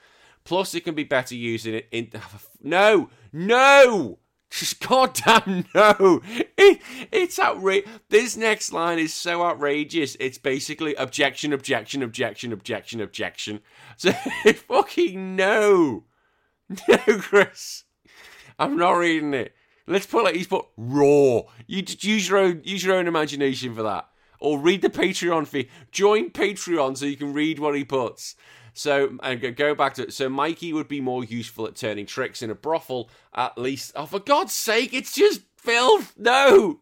Plus, it can be better using it in. No, no, just goddamn no! It, it's outrageous. This next line is so outrageous. It's basically objection, objection, objection, objection, objection. So fucking no, no, Chris. I'm not reading it. Let's put like he's put raw. You just use your own use your own imagination for that or read the Patreon fee. Join Patreon so you can read what he puts. So and go back to. So Mikey would be more useful at turning tricks in a brothel, at least. Oh, for God's sake, it's just filth. No.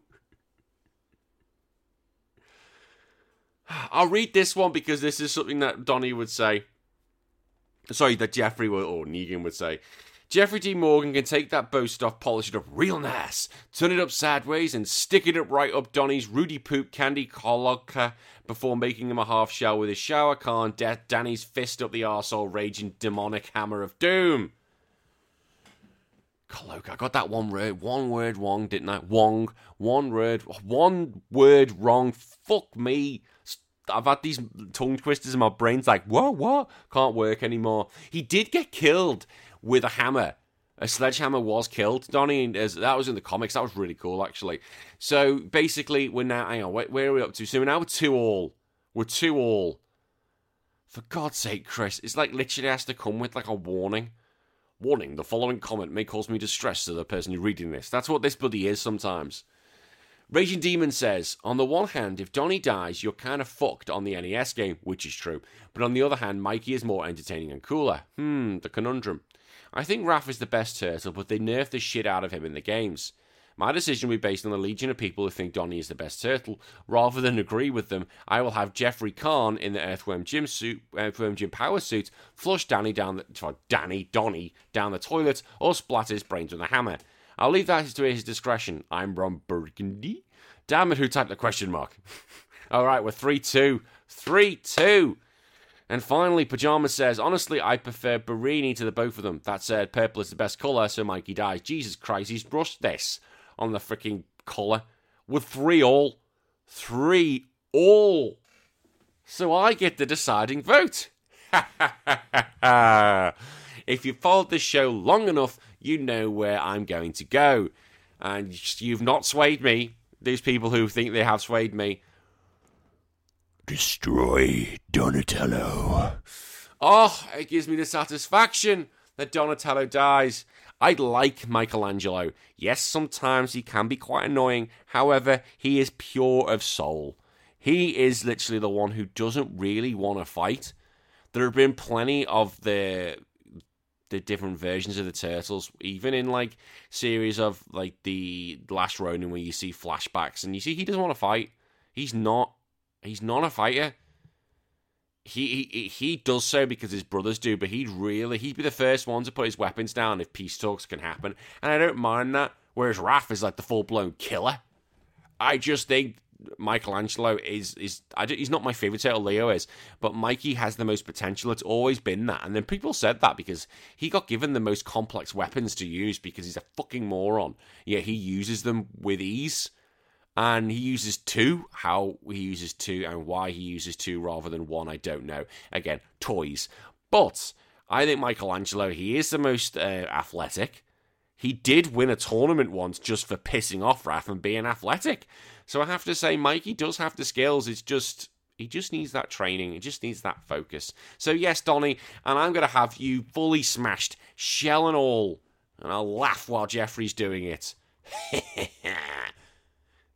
I'll read this one because this is something that Donnie would say. Sorry, that Jeffrey would, or Negan would say. Jeffrey D. Morgan can take that bow stuff, polish it up real nice, turn it up sideways, and stick it up right up Donnie's Rudy Poop candy colloca before making him a half shell with his shower car De- Danny's fist up the arsehole raging demonic hammer of doom. Coloca, I got that one word, one word wrong, didn't I? Wong, one word, one word wrong. Fuck me. I've had these tongue twisters in my brains like, whoa, what? Can't work anymore. He did get killed with a hammer. A sledgehammer was killed. Donnie, that was in the comics. That was really cool, actually. So basically, we're now. Hang on, where, where are we up to? So we're now two all. We're two all. For God's sake, Chris, it's like literally has to come with like a warning. Warning: the following comment may cause me distress to the person reading this. That's what this buddy is sometimes. Raging Demon says, on the one hand, if Donnie dies, you're kind of fucked on the NES game, which is true. But on the other hand, Mikey is more entertaining and cooler. Hmm, the conundrum. I think Raph is the best turtle, but they nerfed the shit out of him in the games. My decision will be based on the legion of people who think Donnie is the best turtle. Rather than agree with them, I will have Jeffrey Kahn in the Earthworm Jim suit, Earthworm Jim power suit, flush Danny down the Danny Donnie down the toilet, or splatter his brains with a hammer. I'll leave that to his discretion. I'm Ron Burgundy. Damn it, who typed the question mark? All right, we're three two, three two. And finally, Pajama says, honestly, I prefer Barini to the both of them. That said, purple is the best colour, so Mikey dies. Jesus Christ, he's brushed this on the freaking colour. With three all. Three all. So I get the deciding vote. if you've followed this show long enough, you know where I'm going to go. And you've not swayed me. These people who think they have swayed me Destroy Donatello. Oh, it gives me the satisfaction that Donatello dies. I like Michelangelo. Yes, sometimes he can be quite annoying. However, he is pure of soul. He is literally the one who doesn't really want to fight. There have been plenty of the the different versions of the turtles, even in like series of like the Last Ronin, where you see flashbacks and you see he doesn't want to fight. He's not. He's not a fighter. He, he he does so because his brothers do, but he'd really he'd be the first one to put his weapons down if peace talks can happen, and I don't mind that. Whereas Raph is like the full blown killer. I just think Michelangelo is is I, he's not my favorite turtle. Leo is, but Mikey has the most potential. It's always been that, and then people said that because he got given the most complex weapons to use because he's a fucking moron. Yeah, he uses them with ease and he uses two. How he uses two and why he uses two rather than one, I don't know. Again, toys. But I think Michelangelo, he is the most uh, athletic. He did win a tournament once just for pissing off Raph and being athletic. So I have to say, Mikey does have the skills. It's just he just needs that training. He just needs that focus. So yes, Donny, and I'm going to have you fully smashed, shell and all, and I'll laugh while Jeffrey's doing it.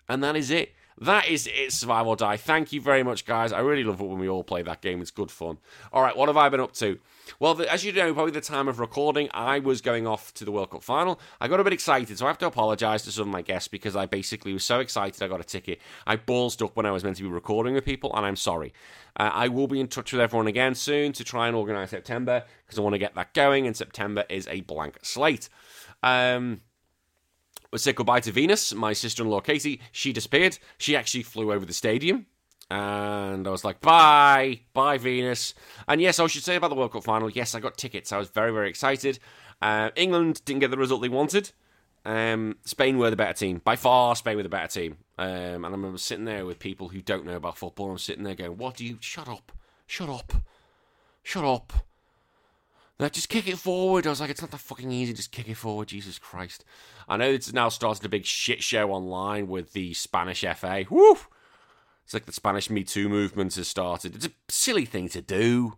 And that is it. That is it, Survive or Die. Thank you very much, guys. I really love it when we all play that game. It's good fun. All right, what have I been up to? Well, the, as you know, probably the time of recording, I was going off to the World Cup final. I got a bit excited, so I have to apologise to some of my guests because I basically was so excited I got a ticket. I ballsed up when I was meant to be recording with people, and I'm sorry. Uh, I will be in touch with everyone again soon to try and organise September because I want to get that going, and September is a blank slate. Um, said goodbye to Venus, my sister in law Katie. She disappeared. She actually flew over the stadium. And I was like, bye, bye, Venus. And yes, I should say about the World Cup final, yes, I got tickets. I was very, very excited. Uh, England didn't get the result they wanted. Um, Spain were the better team. By far, Spain were the better team. Um, and I remember sitting there with people who don't know about football. I'm sitting there going, what do you. Shut up. Shut up. Shut up. Like, just kick it forward. I was like, it's not that fucking easy. Just kick it forward. Jesus Christ. I know it's now started a big shit show online with the Spanish FA. Woo! It's like the Spanish Me Too movement has started. It's a silly thing to do.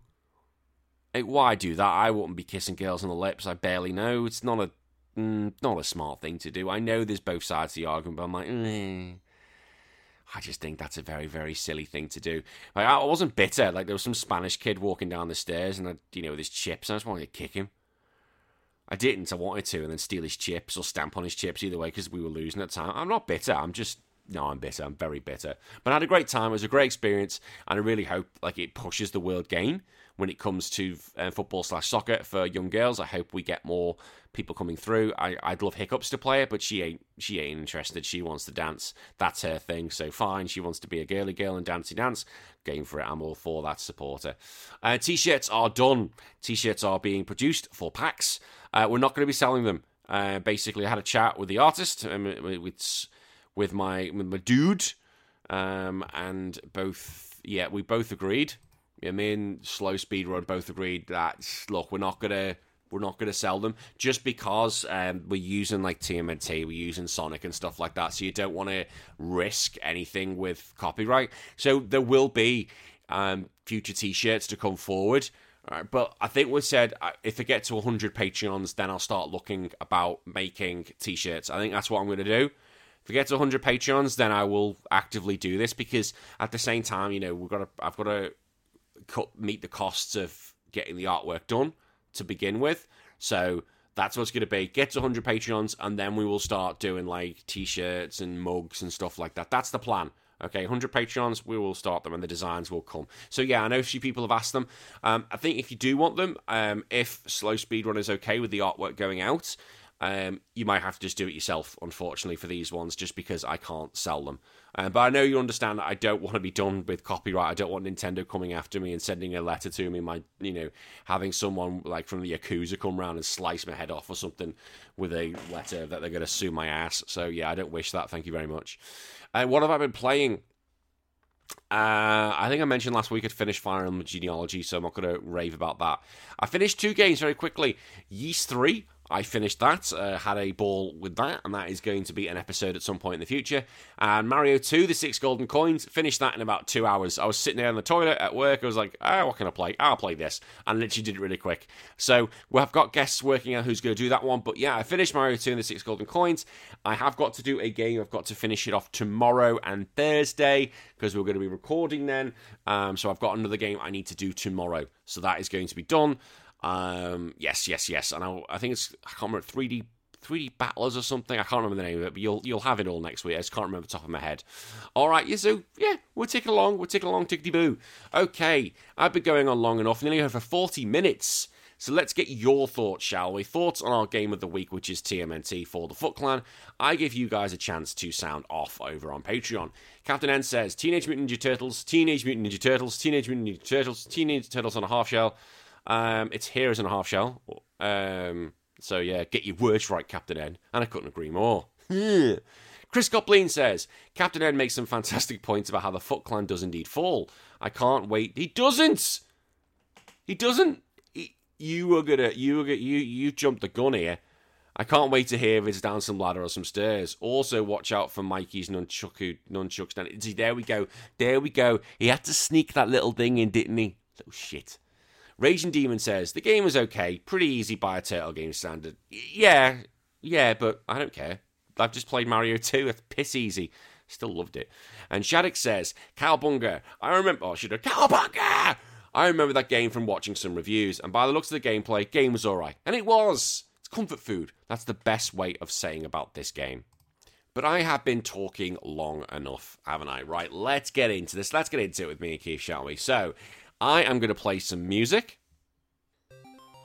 Why do that? I wouldn't be kissing girls on the lips. I barely know. It's not a mm, not a smart thing to do. I know there's both sides of the argument, but I'm like, eh. I just think that's a very, very silly thing to do. Like, I wasn't bitter. Like there was some Spanish kid walking down the stairs, and I, you know, with his chips, and I just wanted to kick him. I didn't. I wanted to, and then steal his chips or stamp on his chips either way because we were losing at the time. I'm not bitter. I'm just no, I'm bitter. I'm very bitter. But I had a great time. It was a great experience, and I really hope like it pushes the world game when it comes to uh, football slash soccer for young girls. I hope we get more people coming through. I, I'd love Hiccups to play it, but she ain't she ain't interested. She wants to dance. That's her thing. So fine. She wants to be a girly girl and dancey dance. Game for it. I'm all for that supporter. Uh, t-shirts are done. T-shirts are being produced for packs. Uh, we're not going to be selling them. Uh, basically, I had a chat with the artist um, with with my with my dude, um, and both yeah we both agreed yeah, me and Slow Speed Run both agreed that look, we're not gonna we're not gonna sell them just because um, we're using like TMNT, we're using Sonic and stuff like that. So you don't want to risk anything with copyright. So there will be um, future T-shirts to come forward. Right, but I think we said uh, if I get to 100 Patreons, then I'll start looking about making T-shirts. I think that's what I'm going to do. If I get to 100 Patreons, then I will actively do this because at the same time, you know, we've got to, I've got to meet the costs of getting the artwork done to begin with. So that's what's going to be. Get to 100 Patreons, and then we will start doing like t shirts and mugs and stuff like that. That's the plan. Okay, 100 Patreons, we will start them and the designs will come. So, yeah, I know a few people have asked them. Um, I think if you do want them, um, if Slow Speed Run is okay with the artwork going out, um, you might have to just do it yourself, unfortunately, for these ones, just because I can't sell them. Um, but I know you understand that I don't want to be done with copyright. I don't want Nintendo coming after me and sending a letter to me. My, you know, having someone like from the Yakuza come around and slice my head off or something with a letter that they're going to sue my ass. So yeah, I don't wish that. Thank you very much. And uh, what have I been playing? Uh, I think I mentioned last week I'd finished Fire Emblem Genealogy, so I'm not going to rave about that. I finished two games very quickly. Ys 3, I finished that, uh, had a ball with that, and that is going to be an episode at some point in the future. And Mario 2, the six golden coins, finished that in about two hours. I was sitting there in the toilet at work. I was like, oh, what can I play? I'll play this. And literally did it really quick. So we've got guests working out who's going to do that one. But yeah, I finished Mario 2 and the six golden coins. I have got to do a game. I've got to finish it off tomorrow and Thursday because we're going to be recording then. Um, so I've got another game I need to do tomorrow. So that is going to be done. Um, yes, yes, yes. And I, I think it's I can't remember 3D 3D Battlers or something. I can't remember the name of it, but you'll you'll have it all next week. I just can't remember the top of my head. All right, yeah, so yeah, we're ticking along. We're ticking along, tickety boo. Okay, I've been going on long enough. Nearly for 40 minutes. So let's get your thoughts, shall we? Thoughts on our game of the week, which is TMNT for the Foot Clan. I give you guys a chance to sound off over on Patreon. Captain N says Teenage Mutant Ninja Turtles, Teenage Mutant Ninja Turtles, Teenage Mutant Ninja Turtles, Teenage Turtles on a half shell. Um, it's Heroes and a half shell. Um, so yeah, get your words right, Captain N. And I couldn't agree more. Chris Goblin says Captain N makes some fantastic points about how the Foot Clan does indeed fall. I can't wait. He doesn't. He doesn't. He, you were gonna. You were gonna. You you jumped the gun here. I can't wait to hear if it's down some ladder or some stairs. Also, watch out for Mikey's nunchuck, nunchucks down. See, there we go. There we go. He had to sneak that little thing in, didn't he? Little shit. Raging Demon says the game was okay, pretty easy by a turtle game standard. Yeah, yeah, but I don't care. I've just played Mario 2. It's piss easy. Still loved it. And Shattuck says, Cowabunga. I remember. Oh, should have. Cowabunga! I remember that game from watching some reviews, and by the looks of the gameplay, game was alright. And it was. It's comfort food. That's the best way of saying about this game. But I have been talking long enough, haven't I? Right, let's get into this. Let's get into it with me and Keith, shall we? So, I am going to play some music.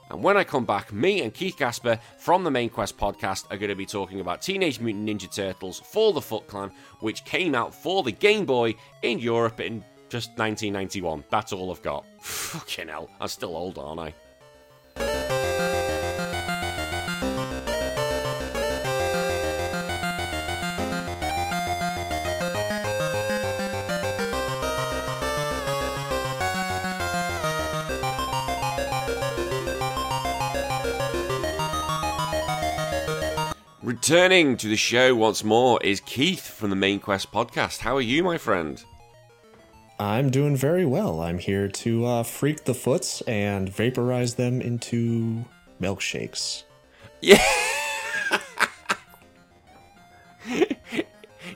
And when I come back, me and Keith Gasper from the Main Quest podcast are going to be talking about Teenage Mutant Ninja Turtles for the Foot Clan, which came out for the Game Boy in Europe in just 1991. That's all I've got. Fucking hell, I'm still old, aren't I? Returning to the show once more is Keith from the Main Quest podcast. How are you, my friend? I'm doing very well. I'm here to uh, freak the foots and vaporize them into milkshakes. Yeah. Do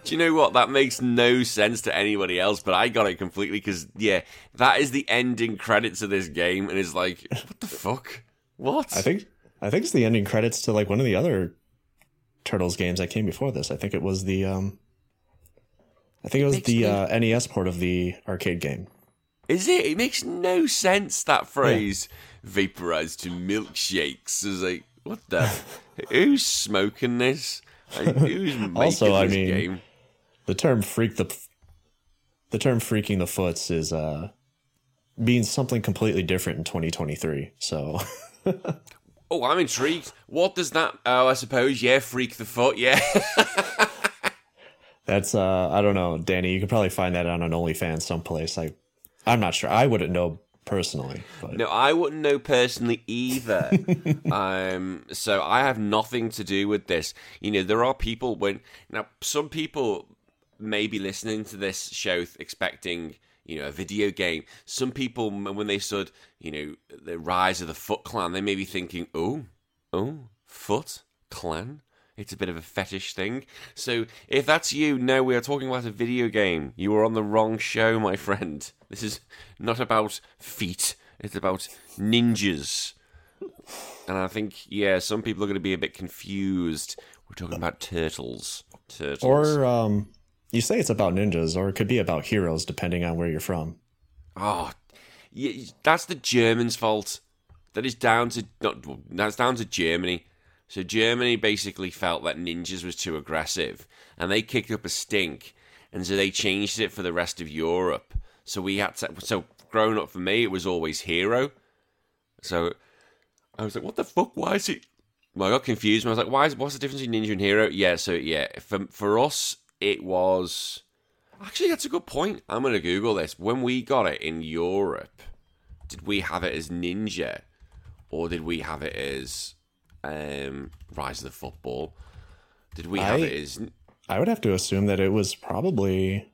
you know what? That makes no sense to anybody else, but I got it completely because, yeah, that is the ending credits of this game, and it's like, what the fuck? What? I think I think it's the ending credits to like one of the other Turtles games that came before this. I think it was the um I think it was the uh, NES port of the arcade game. Is it? It makes no sense that phrase yeah. vaporized to milkshakes. Is like what the who's smoking this? Like, who's making also, I mean, game? The term freak the the term freaking the foots is uh means something completely different in 2023. So Oh, I'm intrigued. What does that? Oh, I suppose yeah, freak the foot, yeah. That's uh, I don't know, Danny. You could probably find that on an OnlyFans someplace. I, I'm not sure. I wouldn't know personally. But. No, I wouldn't know personally either. um, so I have nothing to do with this. You know, there are people when now some people may be listening to this show expecting you know, a video game. Some people, when they said, you know, the rise of the Foot Clan, they may be thinking, oh, oh, Foot Clan? It's a bit of a fetish thing. So if that's you, no, we are talking about a video game. You are on the wrong show, my friend. This is not about feet, it's about ninjas. And I think, yeah, some people are going to be a bit confused. We're talking about turtles. Turtles. Or, um, you say it's about ninjas, or it could be about heroes, depending on where you're from. Oh, yeah, that's the Germans' fault. That is down to not. That's down to Germany. So Germany basically felt that ninjas was too aggressive, and they kicked up a stink, and so they changed it for the rest of Europe. So we had to. So growing up for me, it was always hero. So I was like, what the fuck? Why is it? Well, I got confused. I was like, why is what's the difference between ninja and hero? Yeah, so yeah, for for us, it was. Actually, that's a good point. I'm going to Google this. When we got it in Europe, did we have it as Ninja or did we have it as um, Rise of the Football? Did we I- have it as I would have to assume that it was probably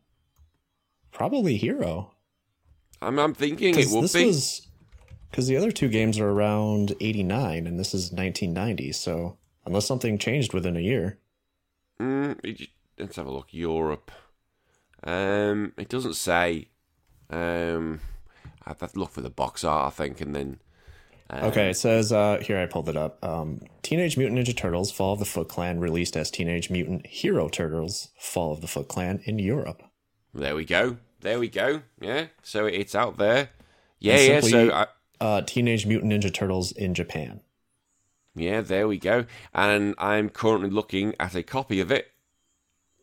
probably Hero. I'm, I'm thinking it would this be. was because the other two games are around eighty nine, and this is nineteen ninety. So unless something changed within a year, Mm, let's have a look. Europe. Um, it doesn't say. Um, I'd have to look for the box art, I think, and then. Um, okay, it says uh, here I pulled it up. Um, Teenage Mutant Ninja Turtles: Fall of the Foot Clan released as Teenage Mutant Hero Turtles: Fall of the Foot Clan in Europe. There we go. There we go. Yeah. So it's out there. Yeah, yeah. So I, Uh, Teenage Mutant Ninja Turtles in Japan. Yeah, there we go. And I'm currently looking at a copy of it.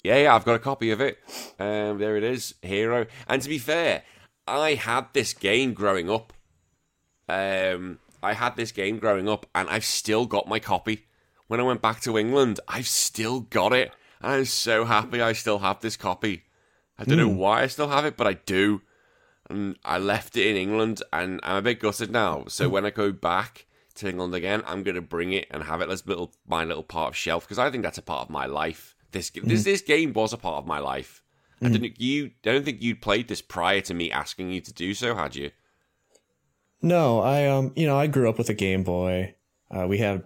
Yeah, yeah, I've got a copy of it. Um, there it is, Hero. And to be fair, I had this game growing up. Um, I had this game growing up, and I've still got my copy. When I went back to England, I've still got it. And I'm so happy I still have this copy. I don't know why I still have it, but I do. And I left it in England, and I'm a bit gutted now. So when I go back to England again, I'm going to bring it and have it as little my little part of shelf because I think that's a part of my life. This this this game was a part of my life. I didn't you? I don't think you'd played this prior to me asking you to do so, had you? No, I um, you know, I grew up with a Game Boy. Uh, we had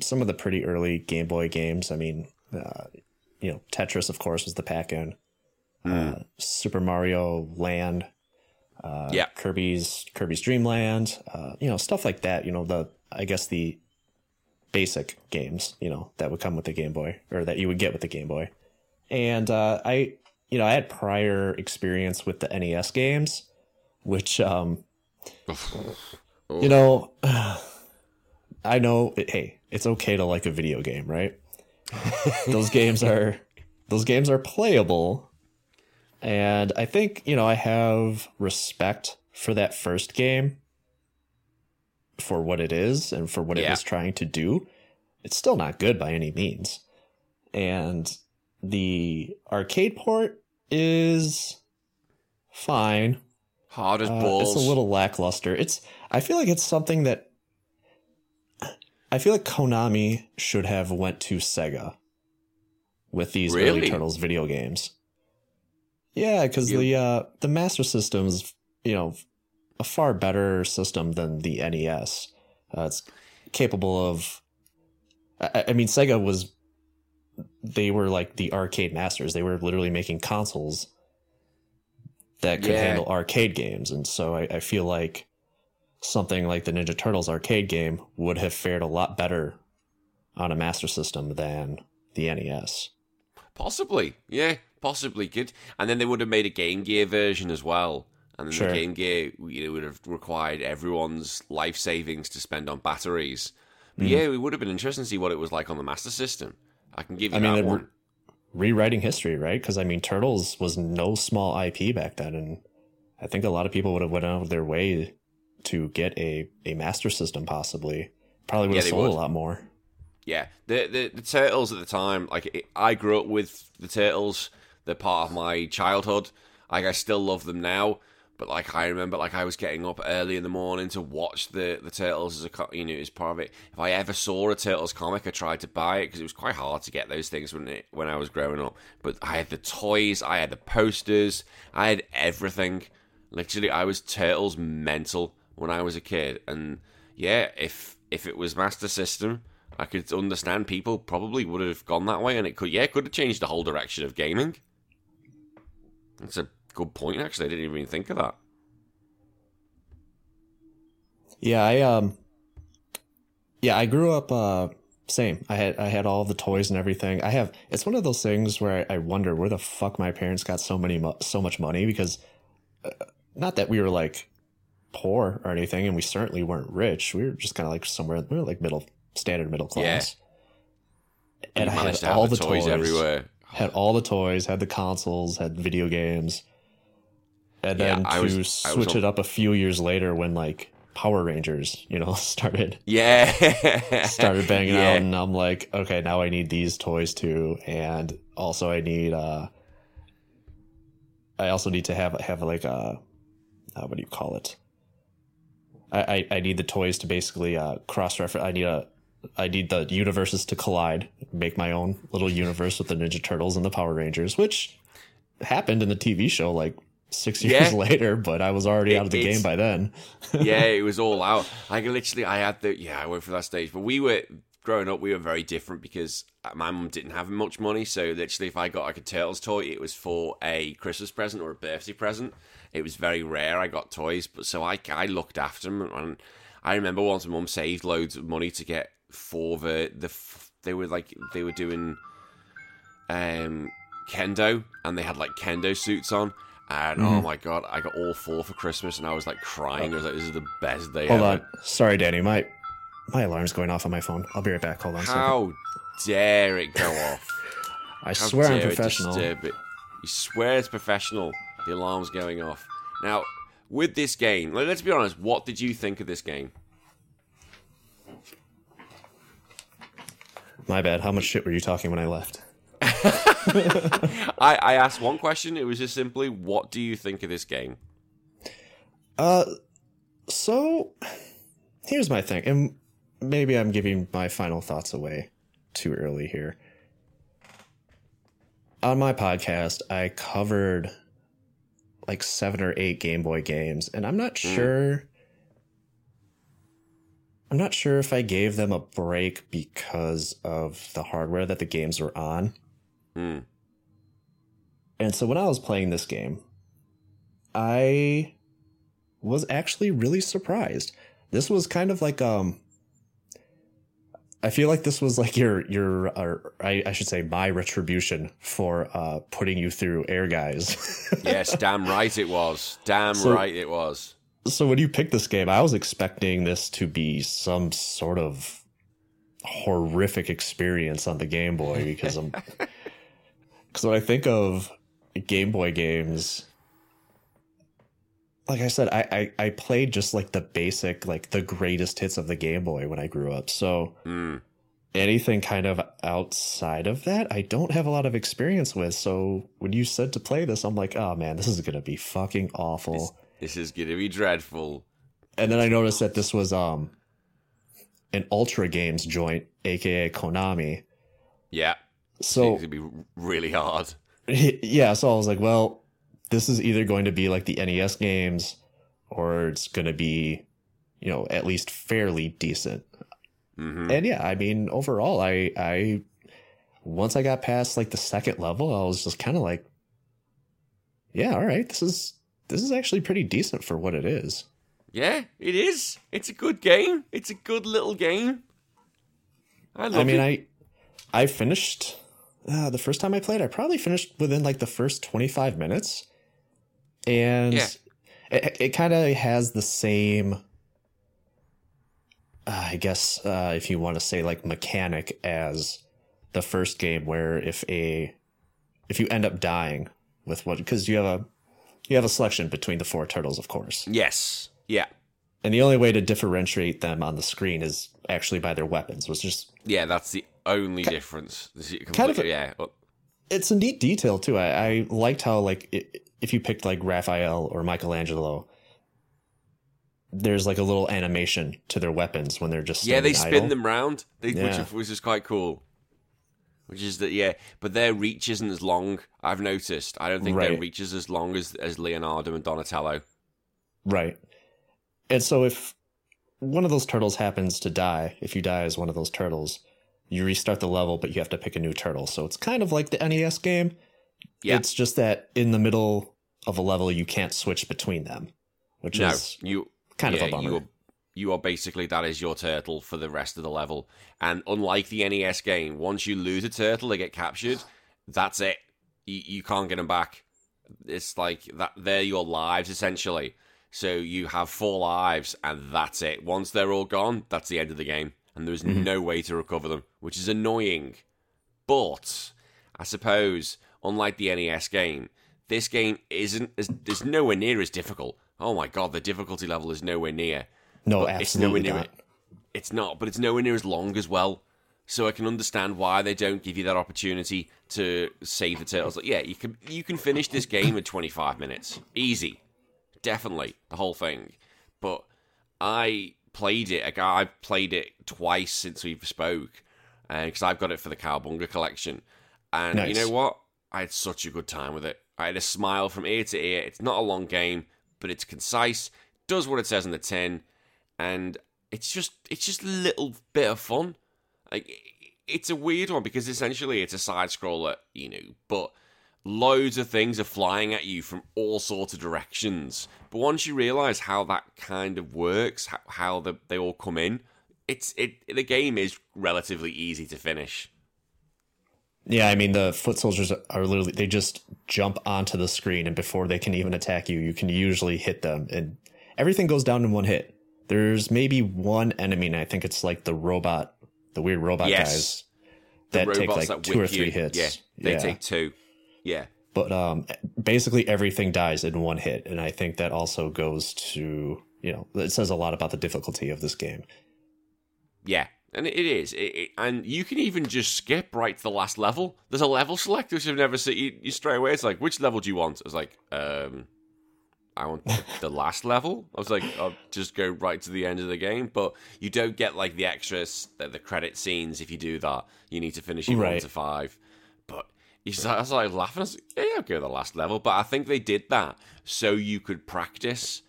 some of the pretty early Game Boy games. I mean, uh, you know, Tetris, of course, was the pack-in. Uh, Super Mario Land, uh, yeah, Kirby's Kirby's Dream Land, uh, you know, stuff like that. You know, the I guess the basic games, you know, that would come with the Game Boy or that you would get with the Game Boy. And uh, I, you know, I had prior experience with the NES games, which um, you know, I know. Hey, it's okay to like a video game, right? those games are those games are playable, and I think you know I have respect for that first game for what it is and for what it was trying to do. It's still not good by any means, and the arcade port is fine. hard as Uh, balls. It's a little lackluster. It's. I feel like it's something that. I feel like Konami should have went to Sega with these Really? early Turtles video games. Yeah, because You- the uh, the Master System is you know a far better system than the NES. Uh, it's capable of. I, I mean, Sega was. They were like the arcade masters. They were literally making consoles that could Yeah. handle arcade games. And so I, I feel like something like the Ninja Turtles arcade game would have fared a lot better on a Master System than the NES. Possibly, yeah, possibly could. And then they would have made a Game Gear version as well. And then Sure. the Game Gear you know, would have required everyone's life savings to spend on batteries. But Hmm. yeah, it would have been interesting to see what it was like on the Master System. I can give you I mean, that it- one. Rewriting history, right? Because I mean, Turtles was no small IP back then, and I think a lot of people would have went out of their way to get a, a Master System, possibly. Probably would have sold would. a lot more. Yeah, the, the the turtles at the time, like it, I grew up with the turtles. They're part of my childhood. Like I still love them now, but like I remember, like I was getting up early in the morning to watch the the turtles as a co- you know as part of it. If I ever saw a turtles comic, I tried to buy it because it was quite hard to get those things when it, when I was growing up. But I had the toys, I had the posters, I had everything. Literally, I was turtles mental when I was a kid, and yeah, if if it was Master System, I could understand people probably would have gone that way, and it could yeah, it could have changed the whole direction of gaming. It's a good point, actually. I didn't even think of that. Yeah, I um Yeah, I grew up uh same. I had I had all the toys and everything. I have it's one of those things where I, I wonder where the fuck my parents got so many mo- so much money because uh, not that we were like poor or anything and we certainly weren't rich. We were just kind of like somewhere we were like middle standard middle class. And you I had managed to have all the the toys, everywhere. had all the toys, had the consoles, had video games. And Yeah, then to was- switch it up a few years later when like Power Rangers, you know, started Yeah, started banging yeah. out and I'm like, okay, now I need these toys too. And also I need uh I also need to have have like a uh, what do you call it? I, I, I need the toys to basically uh cross reference I need a I need the universes to collide, make my own little universe with the Ninja Turtles and the Power Rangers, which happened in the TV show like six years Yeah. later, but I was already out of the game by then. yeah, it was all out. Like literally, I had the yeah, I went for that stage. But we were growing up, we were very different because my mum didn't have much money. So literally, if I got like a turtles toy, it was for a Christmas present or a birthday present. It was very rare I got toys, but so I I looked after them, and I remember once my mum saved loads of money to get for the the f- they were like they were doing um kendo and they had like kendo suits on. And Mm-hmm. oh my god, I got all four for Christmas, and I was like crying. I was like, "This is the best day Hold ever." on. Sorry, Danny. My my alarm's going off on my phone. I'll be right back. Hold on. a second. How dare it go off? I How swear I'm professional. You swear it's professional. The alarm's going off. Now, with this game, let's be honest. What did you think of this game? My bad. How much shit were you talking when I left? I, I asked one question. It was just simply, "What do you think of this game?" Uh, so here's my thing, and maybe I'm giving my final thoughts away too early here. On my podcast, I covered like seven or eight Game Boy games, and I'm not sure. I'm not sure if I gave them a break because of the hardware that the games were on. Hmm. And so when I was playing this game, I was actually really surprised. This was kind of like um I feel like this was like your your or I, I should say my retribution for uh putting you through air guys. Yes, damn right it was. Damn So- right it was. so when you picked this game, I was expecting this to be some sort of horrific experience on the Game Boy because I'm because when I think of Game Boy games, like I said, I, I I played just like the basic, like the greatest hits of the Game Boy when I grew up. So Hmm. anything kind of outside of that, I don't have a lot of experience with. So when you said to play this, I'm like, oh man, this is gonna be fucking awful. This is gonna be dreadful. And then I noticed that this was um an Ultra Games joint, aka Konami. Yeah, So it's gonna be really hard. yeah, so I was like, well, this is either going to be like the NES games or it's going to be, you know, at least fairly decent. hmm And yeah, I mean, overall, I I once I got past like the second level, I was just kind of like, yeah, all right, this is this is actually pretty decent for what it is. Yeah, it is. It's a good game. It's a good little game. I love I mean, it. I I finished uh, the first time I played. I probably finished within like the first twenty five minutes, and Yeah. it, it kind of has the same. Uh, I guess uh, if you want to say like mechanic as the first game, where if a if you end up dying with what because you have a you have a selection between the four turtles, of course, yes. Yeah. and the only way to differentiate them on the screen is actually by their weapons, which is Yeah, that's the only difference. This is kind of a- yeah. It's a neat detail too. I, I liked how like i if you picked like Raphael or Michelangelo, there's like a little animation to their weapons when they're just Yeah, they spin idle. them round, they, Yeah. which, is- which is quite cool. Which is that, yeah, but their reach isn't as long. I've noticed. I don't think their Right. reach is as long as as Leonardo and Donatello. right. And so if one of those turtles happens to die, if you die as one of those turtles, you restart the level, but you have to pick a new turtle. So it's kind of like the NES game. Yeah. It's just that in the middle of a level, you can't switch between them, which No, is you kind yeah, of a bummer. You are, you are basically that is your turtle for the rest of the level. And unlike the NES game, once you lose a turtle, they get captured. That's it. You, you can't get them back. It's like that. They're your lives essentially. So you have four lives, and that's it. Once they're all gone, that's the end of the game, and there's Mm-hmm. no way to recover them, which is annoying. But I suppose, unlike the NES game, this game isn't as is nowhere near as difficult. Oh my god, the difficulty level is nowhere near. no, But it's nowhere absolutely near. not. It's not, but it's nowhere near as long as well. So I can understand why they don't give you that opportunity to save the turtles. Like, yeah, you can you can finish this game in 25 minutes, easy, definitely the whole thing. But I played it. I've played it twice since we've spoke, because uh, I've got it for the Cowabunga collection. And nice. you know what? I had such a good time with it. I had a smile from ear to ear. It's not a long game, but it's concise, does what it says in the tin, and it's just it's just a little bit of fun. Like it's a weird one because essentially it's a side scroller, you know, but loads of things are flying at you from all sorts of directions. But once you realize how that kind of works, how, how the, they all come in, it's it the game is relatively easy to finish. Yeah, I mean the foot soldiers are literally they just jump onto the screen and before they can even attack you, you can usually hit them and everything goes down in one hit. There's maybe one enemy and I think it's like the robot, the weird robot yes. guys that take like that two or three you. hits. Yeah, they yeah. take two. Yeah. But um, basically everything dies in one hit, and I think that also goes to you know it says a lot about the difficulty of this game. Yeah, and it is, it, it, and you can even just skip right to the last level. There's a level select which you've never seen. You, you straight away, it's like, which level do you want? It's like, um, I want the last level. I was like, I'll just go right to the end of the game. But you don't get like the extras, the, the credit scenes if you do that. You need to finish your right. one to five. He's I was like laughing. I was like, yeah, go to the last level. But I think they did that so you could practice.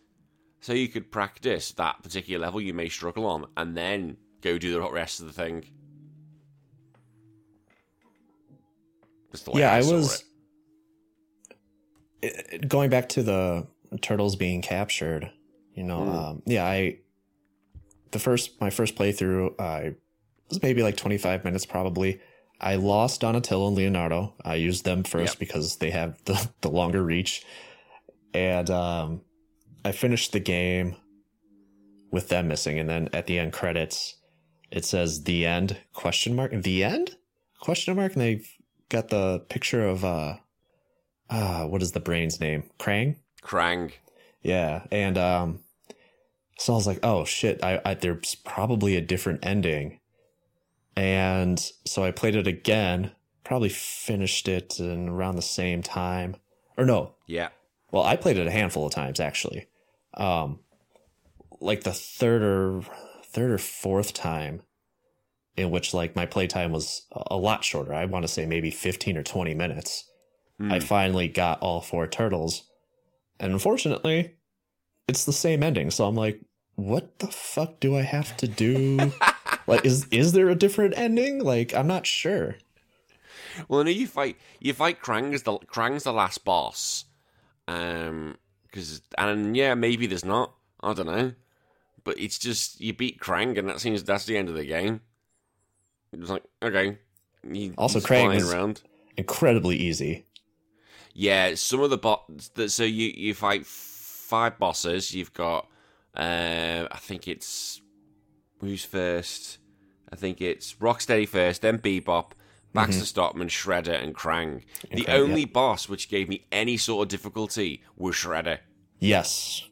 So you could practice that particular level you may struggle on and then go do the rest of the thing. yeah, I, I was it. going back to the turtles being captured. You know, mm. um, yeah, I the first my first playthrough, I was maybe like twenty five minutes probably. I lost Donatello and Leonardo. I used them first yep. because they have the, the longer reach. And um, I finished the game with them missing. And then at the end credits, it says the end question mark. The end question mark. And they've got the picture of, uh, uh, what is the brain's name? Krang? Krang. Yeah. And um, so I was like, oh shit, I, I there's probably a different ending and so I played it again, probably finished it in around the same time. Or no. Yeah. Well, I played it a handful of times actually. Um like the third or third or fourth time in which like my playtime was a lot shorter. I want to say maybe 15 or 20 minutes. Mm. I finally got all four turtles. And unfortunately, it's the same ending. So I'm like, what the fuck do I have to do? like, is is there a different ending? Like, I'm not sure. Well, no, you fight you fight Krang as the Krang's the last boss, um, because and yeah, maybe there's not. I don't know, but it's just you beat Krang, and that seems that's the end of the game. It was like okay. He, also, Krang is around. incredibly easy. Yeah, some of the bots. that So you you fight five bosses. You've got uh, I think it's who's first. I think it's Rocksteady first, then Bebop, Baxter mm-hmm. Stockman, Shredder, and Krang. the only boss which gave me any sort of difficulty was Shredder. Yes.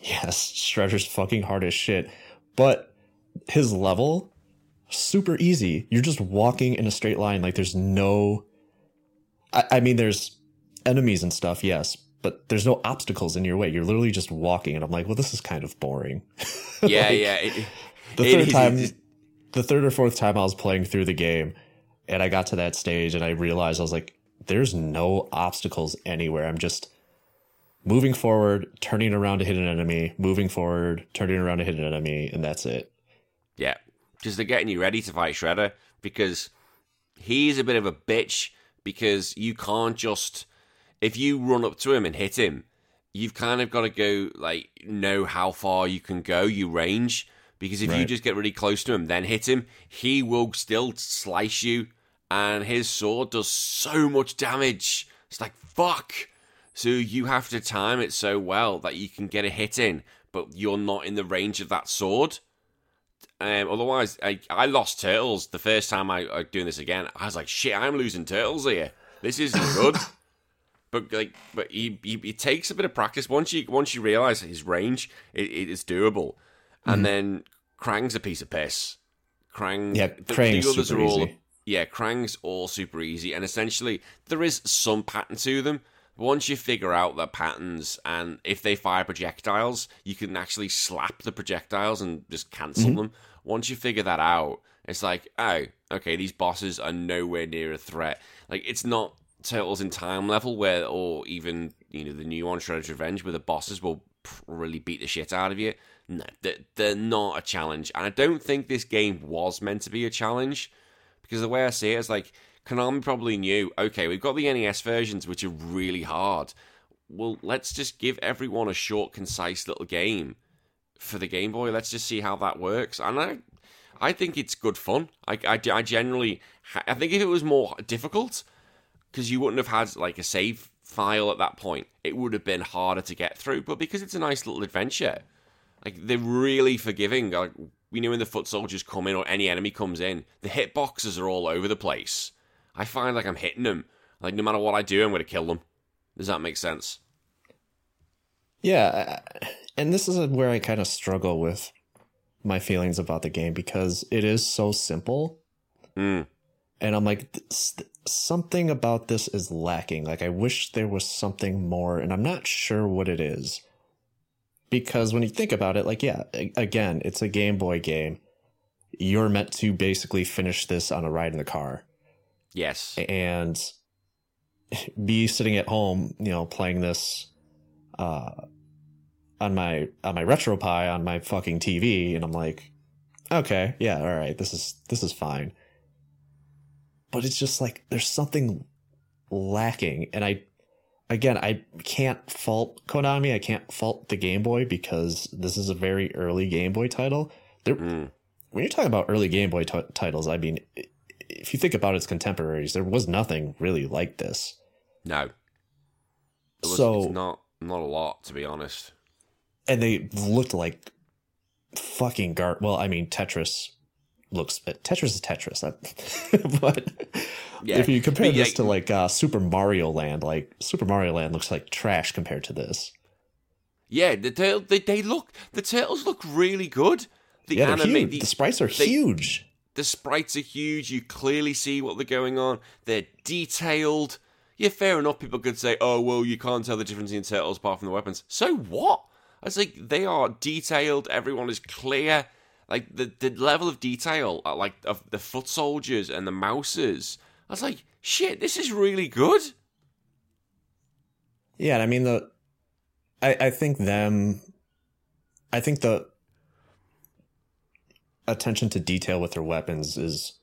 Yes, Shredder's fucking hard as shit. But his level, super easy. You're just walking in a straight line. Like there's no. I, I mean, there's enemies and stuff, yes, but there's no obstacles in your way. You're literally just walking, and I'm like, well, this is kind of boring. Yeah, like, yeah. It, the third time, the third or fourth time I was playing through the game, and I got to that stage, and I realized I was like, there's no obstacles anywhere. I'm just moving forward, turning around to hit an enemy, moving forward, turning around to hit an enemy, and that's it. Yeah, just they're getting you ready to fight Shredder because he's a bit of a bitch because you can't just if you run up to him and hit him, you've kind of got to go like know how far you can go, you range. Because if right. you just get really close to him, then hit him, he will still slice you, and his sword does so much damage. It's like fuck. So you have to time it so well that you can get a hit in, but you're not in the range of that sword. Um, otherwise, I, I lost turtles the first time I, I doing this again. I was like, shit, I'm losing turtles here. This isn't good. but like, but he, he, he takes a bit of practice. Once you once you realize his range, it, it is doable. And mm-hmm. then Krang's a piece of piss. Krang, yeah, the, the others are all, easy. yeah, Krang's all super easy, and essentially there is some pattern to them. once you figure out the patterns and if they fire projectiles, you can actually slap the projectiles and just cancel them. Once you figure that out, it's like, oh, okay, these bosses are nowhere near a threat. Like it's not Turtles in Time level where, or even you know the new one, Shredder's Revenge, where the bosses will really beat the shit out of you. No, they're, not a challenge, and I don't think this game was meant to be a challenge because the way I see it is like Konami probably knew, okay, we've got the NES versions which are really hard. Well, let's just give everyone a short, concise little game for the Game Boy. Let's just see how that works. And I, I think it's good fun. I, I, I generally, I think if it was more difficult, because you wouldn't have had like a save file at that point, it would have been harder to get through. But because it's a nice little adventure, like they're really forgiving. Like we know when the foot soldiers come in or any enemy comes in, the hitboxes are all over the place. I find like I'm hitting them. Like no matter what I do, I'm going to kill them. Does that make sense? Yeah, and this is where I kind of struggle with my feelings about the game because it is so simple. Mm. And I'm like, something about this is lacking. Like, I wish there was something more, and I'm not sure what it is. Because when you think about it, like, yeah, again, it's a Game Boy game. You're meant to basically finish this on a ride in the car. Yes. And be sitting at home, you know, playing this uh, on my on my RetroPie on my fucking TV, and I'm like, okay, yeah, all right, this is this is fine. But it's just like there's something lacking, and I again I can't fault Konami, I can't fault the Game Boy because this is a very early Game Boy title. There, mm. When you're talking about early Game Boy t- titles, I mean, if you think about its contemporaries, there was nothing really like this. No. Was, so not not a lot, to be honest and they looked like fucking gar. Well, I mean, Tetris looks but Tetris is Tetris, but yeah. if you compare but, this yeah, to like uh, Super Mario Land, like Super Mario Land looks like trash compared to this. Yeah, the they, they look the turtles look really good. The yeah, anime, the, the, sprites are they, huge. The sprites are huge. You clearly see what they're going on. They're detailed. Yeah, fair enough. People could say, "Oh, well, you can't tell the difference in turtles apart from the weapons." So what? I was like, they are detailed. Everyone is clear. Like the the level of detail, uh, like of the foot soldiers and the Mousers. I was like, shit, this is really good. Yeah, I mean the, I I think them, I think the attention to detail with their weapons is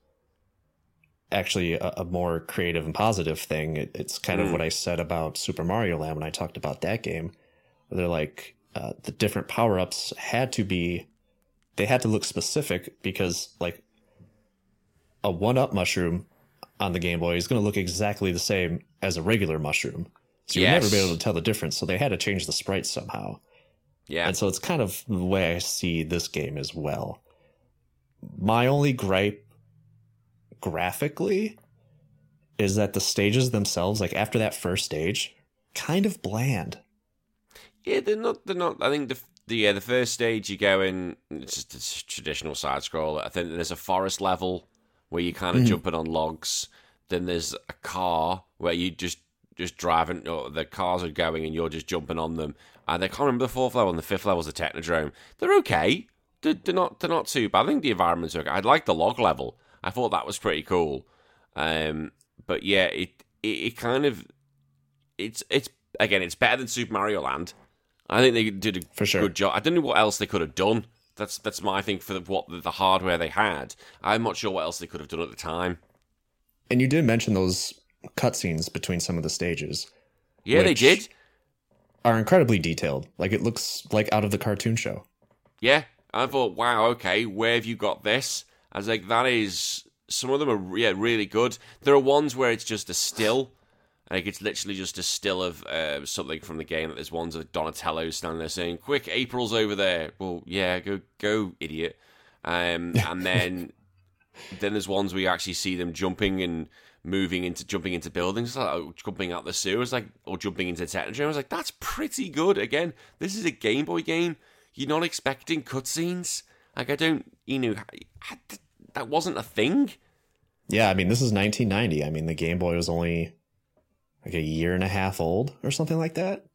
actually a, a more creative and positive thing. It, it's kind mm. of what I said about Super Mario Land when I talked about that game. They're like, uh, the different power ups had to be, they had to look specific because like a one up mushroom on the Game Boy is going to look exactly the same as a regular mushroom. So you'll yes. never be able to tell the difference. So they had to change the sprites somehow. Yeah. And so it's kind of the way I see this game as well. My only gripe graphically is that the stages themselves, like after that first stage, kind of bland. Yeah, they're not. They're not. I think the the yeah the first stage you go in. It's just a traditional side scroll. I think there's a forest level where you're kind of mm. jumping on logs. Then there's a car where you just just driving. Or the cars are going and you're just jumping on them. And I can't remember the fourth level and the fifth level is the Technodrome. They're okay. They're, they're not. They're not too bad. I think the environment's okay. I like the log level. I thought that was pretty cool. Um, but yeah, it, it it kind of it's it's again it's better than Super Mario Land I think they did a for sure. good job. I don't know what else they could have done. That's that's my thing for the, what the, the hardware they had. I'm not sure what else they could have done at the time. And you did mention those cutscenes between some of the stages. Yeah, they did. Are incredibly detailed. Like it looks like out of the cartoon show. Yeah, I thought, wow, okay, where have you got this? I was like, that is. Some of them are yeah really good. There are ones where it's just a still like it's literally just a still of uh, something from the game. That There's ones of Donatello standing there saying, "Quick, April's over there." Well, yeah, go go, idiot. Um, and then then there's ones where you actually see them jumping and moving into jumping into buildings, like oh, jumping out the sewers, like or jumping into Technodrome. I was like, that's pretty good. Again, this is a Game Boy game. You're not expecting cutscenes. Like I don't, you know, that wasn't a thing. Yeah, I mean, this is 1990. I mean, the Game Boy was only like a year and a half old or something like that.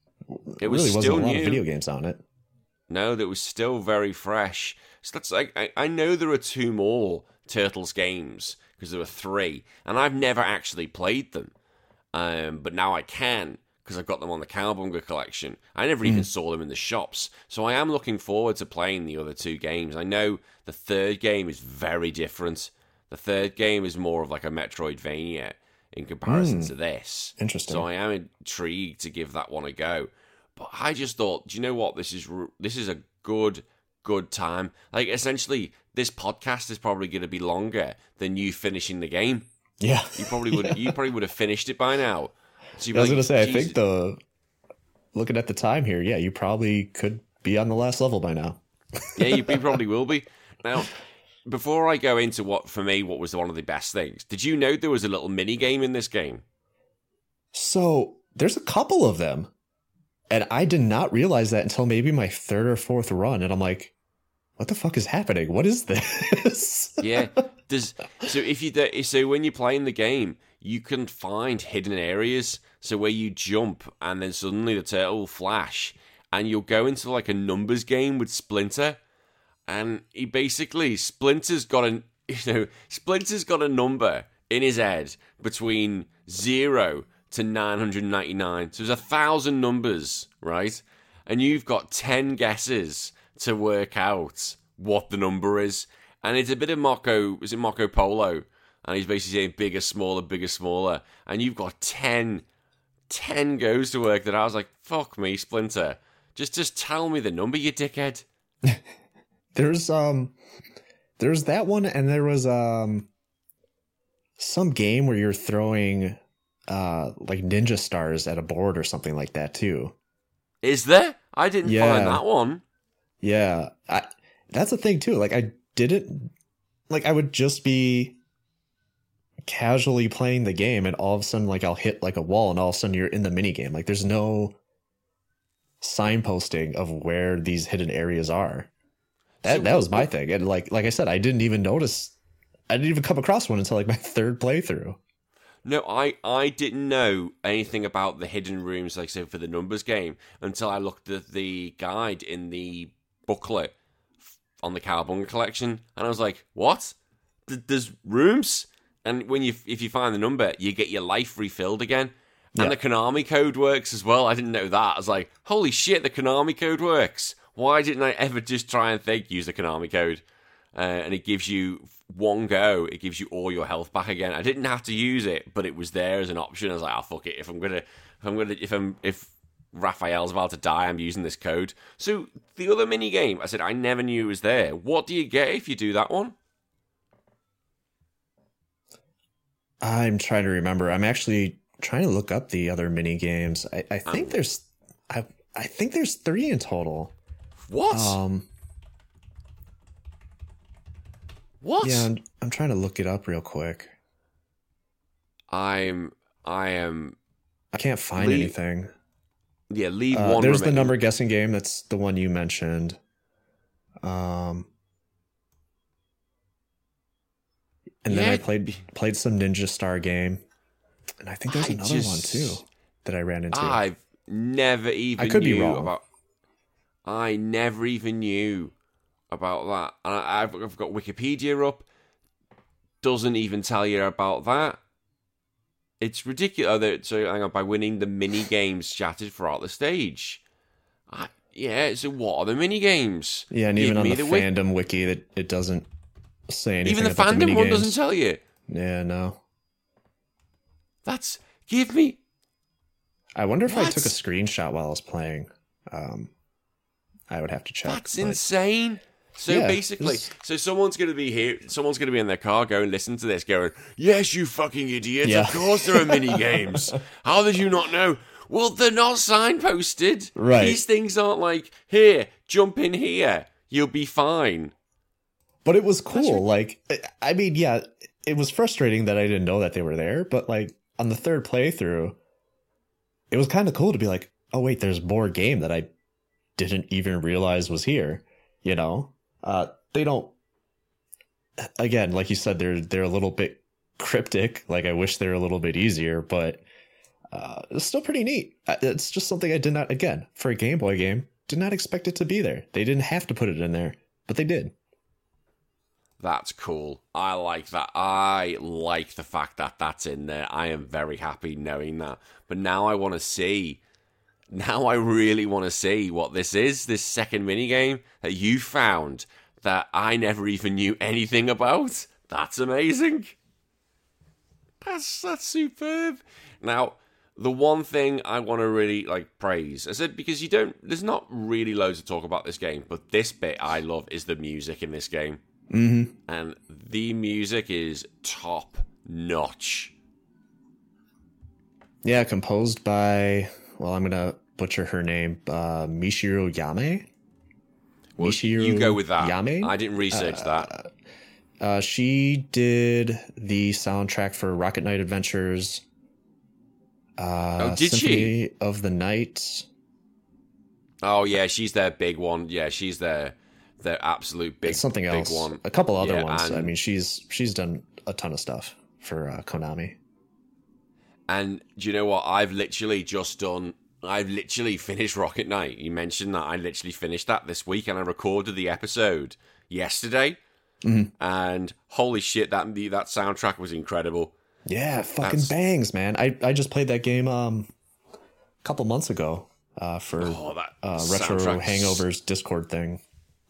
It was really still wasn't a lot new. of video games on it. No, that was still very fresh. So that's like I, I know there are two more Turtles games because there were three, and I've never actually played them. Um, but now I can because I've got them on the Cowabunga collection. I never even saw them in the shops, so I am looking forward to playing the other two games. I know the third game is very different. The third game is more of like a Metroidvania in comparison hmm. to this. Interesting. So I am intrigued to give that one a go. But I just thought, do you know what? This is this is a good good time. Like essentially, this podcast is probably going to be longer than you finishing the game. Yeah. You probably would you probably would have finished it by now. So you'd I was be gonna like, say, I think the looking at the time here, yeah, you probably could be on the last level by now. yeah, you, you probably will be. Now, before I go into what for me what was one of the best things, did you know there was a little mini game in this game? So there's a couple of them. And I did not realize that until maybe my third or fourth run. And I'm like, what the fuck is happening? What is this? Yeah. Does so if you so when you're playing the game, you can find hidden areas. So where you jump and then suddenly the turtle will flash, and you'll go into like a numbers game with Splinter, and he basically Splinter's got a you know Splinter's got a number in his head between zero to nine hundred ninety nine. So there's a thousand numbers, right? And you've got ten guesses to work out what the number is. And it's a bit of Marco, is it Marco Polo? And he's basically saying bigger, smaller, bigger, smaller. And you've got 10, 10 goes to work that I was like, fuck me, Splinter. Just just tell me the number, you dickhead. there's um there's that one and there was um some game where you're throwing uh like ninja stars at a board or something like that too. Is there? I didn't Yeah. find that one. Yeah, I, that's the thing too. Like I didn't like I would just be casually playing the game, and all of a sudden, like I'll hit like a wall, and all of a sudden you're in the mini game. Like there's no signposting of where these hidden areas are. That that was my thing, and like like I said, I didn't even notice. I didn't even come across one until like my third playthrough. No, I, I didn't know anything about the hidden rooms, like I said, for the numbers game until I looked at the guide in the booklet on the Cowabunga collection, and I was like, "What? Th- There's rooms?" And when you, if you find the number, you get your life refilled again, and Yeah. the Konami code works as well. I didn't know that. I was like, "Holy shit, the Konami code works!" Why didn't I ever just try and think use the Konami code? uh, and it gives you one go. It gives you all your health back again. I didn't have to use it, but it was there as an option. I was like, "Oh fuck it! If I'm gonna, if I'm gonna, if I'm, if Raphael's about to die, I'm using this code." So the other mini game, I said, I never knew it was there. What do you get if you do that one? I'm trying to remember. I'm actually trying to look up the other mini games. I, I think there's I I think there's three in total. What? Um what? yeah, I'm, I'm trying to look it up real quick. I'm, I am. I can't find anything. Yeah, leave Uh, one. there's the number guessing game. That's the one you mentioned. Um, and then I played played some Ninja Star game, and I think there's I another one too that I ran into. I've never even I could be wrong. about. I never even knew about that, and I, I've, I've got Wikipedia up. Doesn't even tell you about that. It's ridiculous. Oh, that- so hang on, by winning the mini games chatted throughout the stage. I, yeah. So what are the mini games? yeah, and Give even on me the, fandom wiki, that it doesn't say anything. even the about the fandom one doesn't tell you. Yeah, no. That's give me. I wonder if I took a screenshot while I was playing. Um, I would have to check. That's but- insane. So Yeah, basically, so someone's going to be here. Someone's going to be in their car going, listen to this, going, "Yes, you fucking idiots! Yeah. Of course there are mini games. How did you not know? Well, they're not signposted. Right. These things aren't like here, jump in here, you'll be fine. But it was cool. Like, I mean, yeah, it was frustrating that I didn't know that they were there. But like on the third playthrough, it was kind of cool to be like, oh wait, there's more game that I didn't even realize was here. You know, uh, they don't. Again, like you said, they're they're a little bit cryptic. Like I wish they were a little bit easier, but uh, it's still pretty neat. Uh, It's just something I did not, again, for a Game Boy game, did not expect it to be there. They didn't have to put it in there, but they did. That's cool. I like that. I like the fact that that's in there. I am very happy knowing that. But now I want to see. Now I really want to see what this is. This second minigame that you found that I never even knew anything about. That's amazing. That's that's superb. Now, the one thing I want to really like praise, I said because you don't. There's not really loads to talk about this game, but this bit I love is the music in this game Mm-hmm. and the music is top notch. Yeah, composed by, well, I'm going to butcher her name, uh, Michiru Yame. Well, Michiru you go with that. Yame? I didn't research that. Uh, she did the soundtrack for Rocket Knight Adventures. Uh, Oh, did she? Of the Night. Oh yeah, she's their big one. Yeah, she's their their absolute big something big else. one. A couple other Yeah, ones. I mean, she's she's done a ton of stuff for uh, Konami. And do you know what? I've literally just done. I've literally finished Rocket Knight. You mentioned that I literally finished that this week, and I recorded the episode yesterday. Mhm. And holy shit, that that soundtrack was incredible. Yeah, fucking That's- bangs, man. I I just played that game um a couple months ago uh, for Oh, that uh, retro soundtrack's- hangovers Discord thing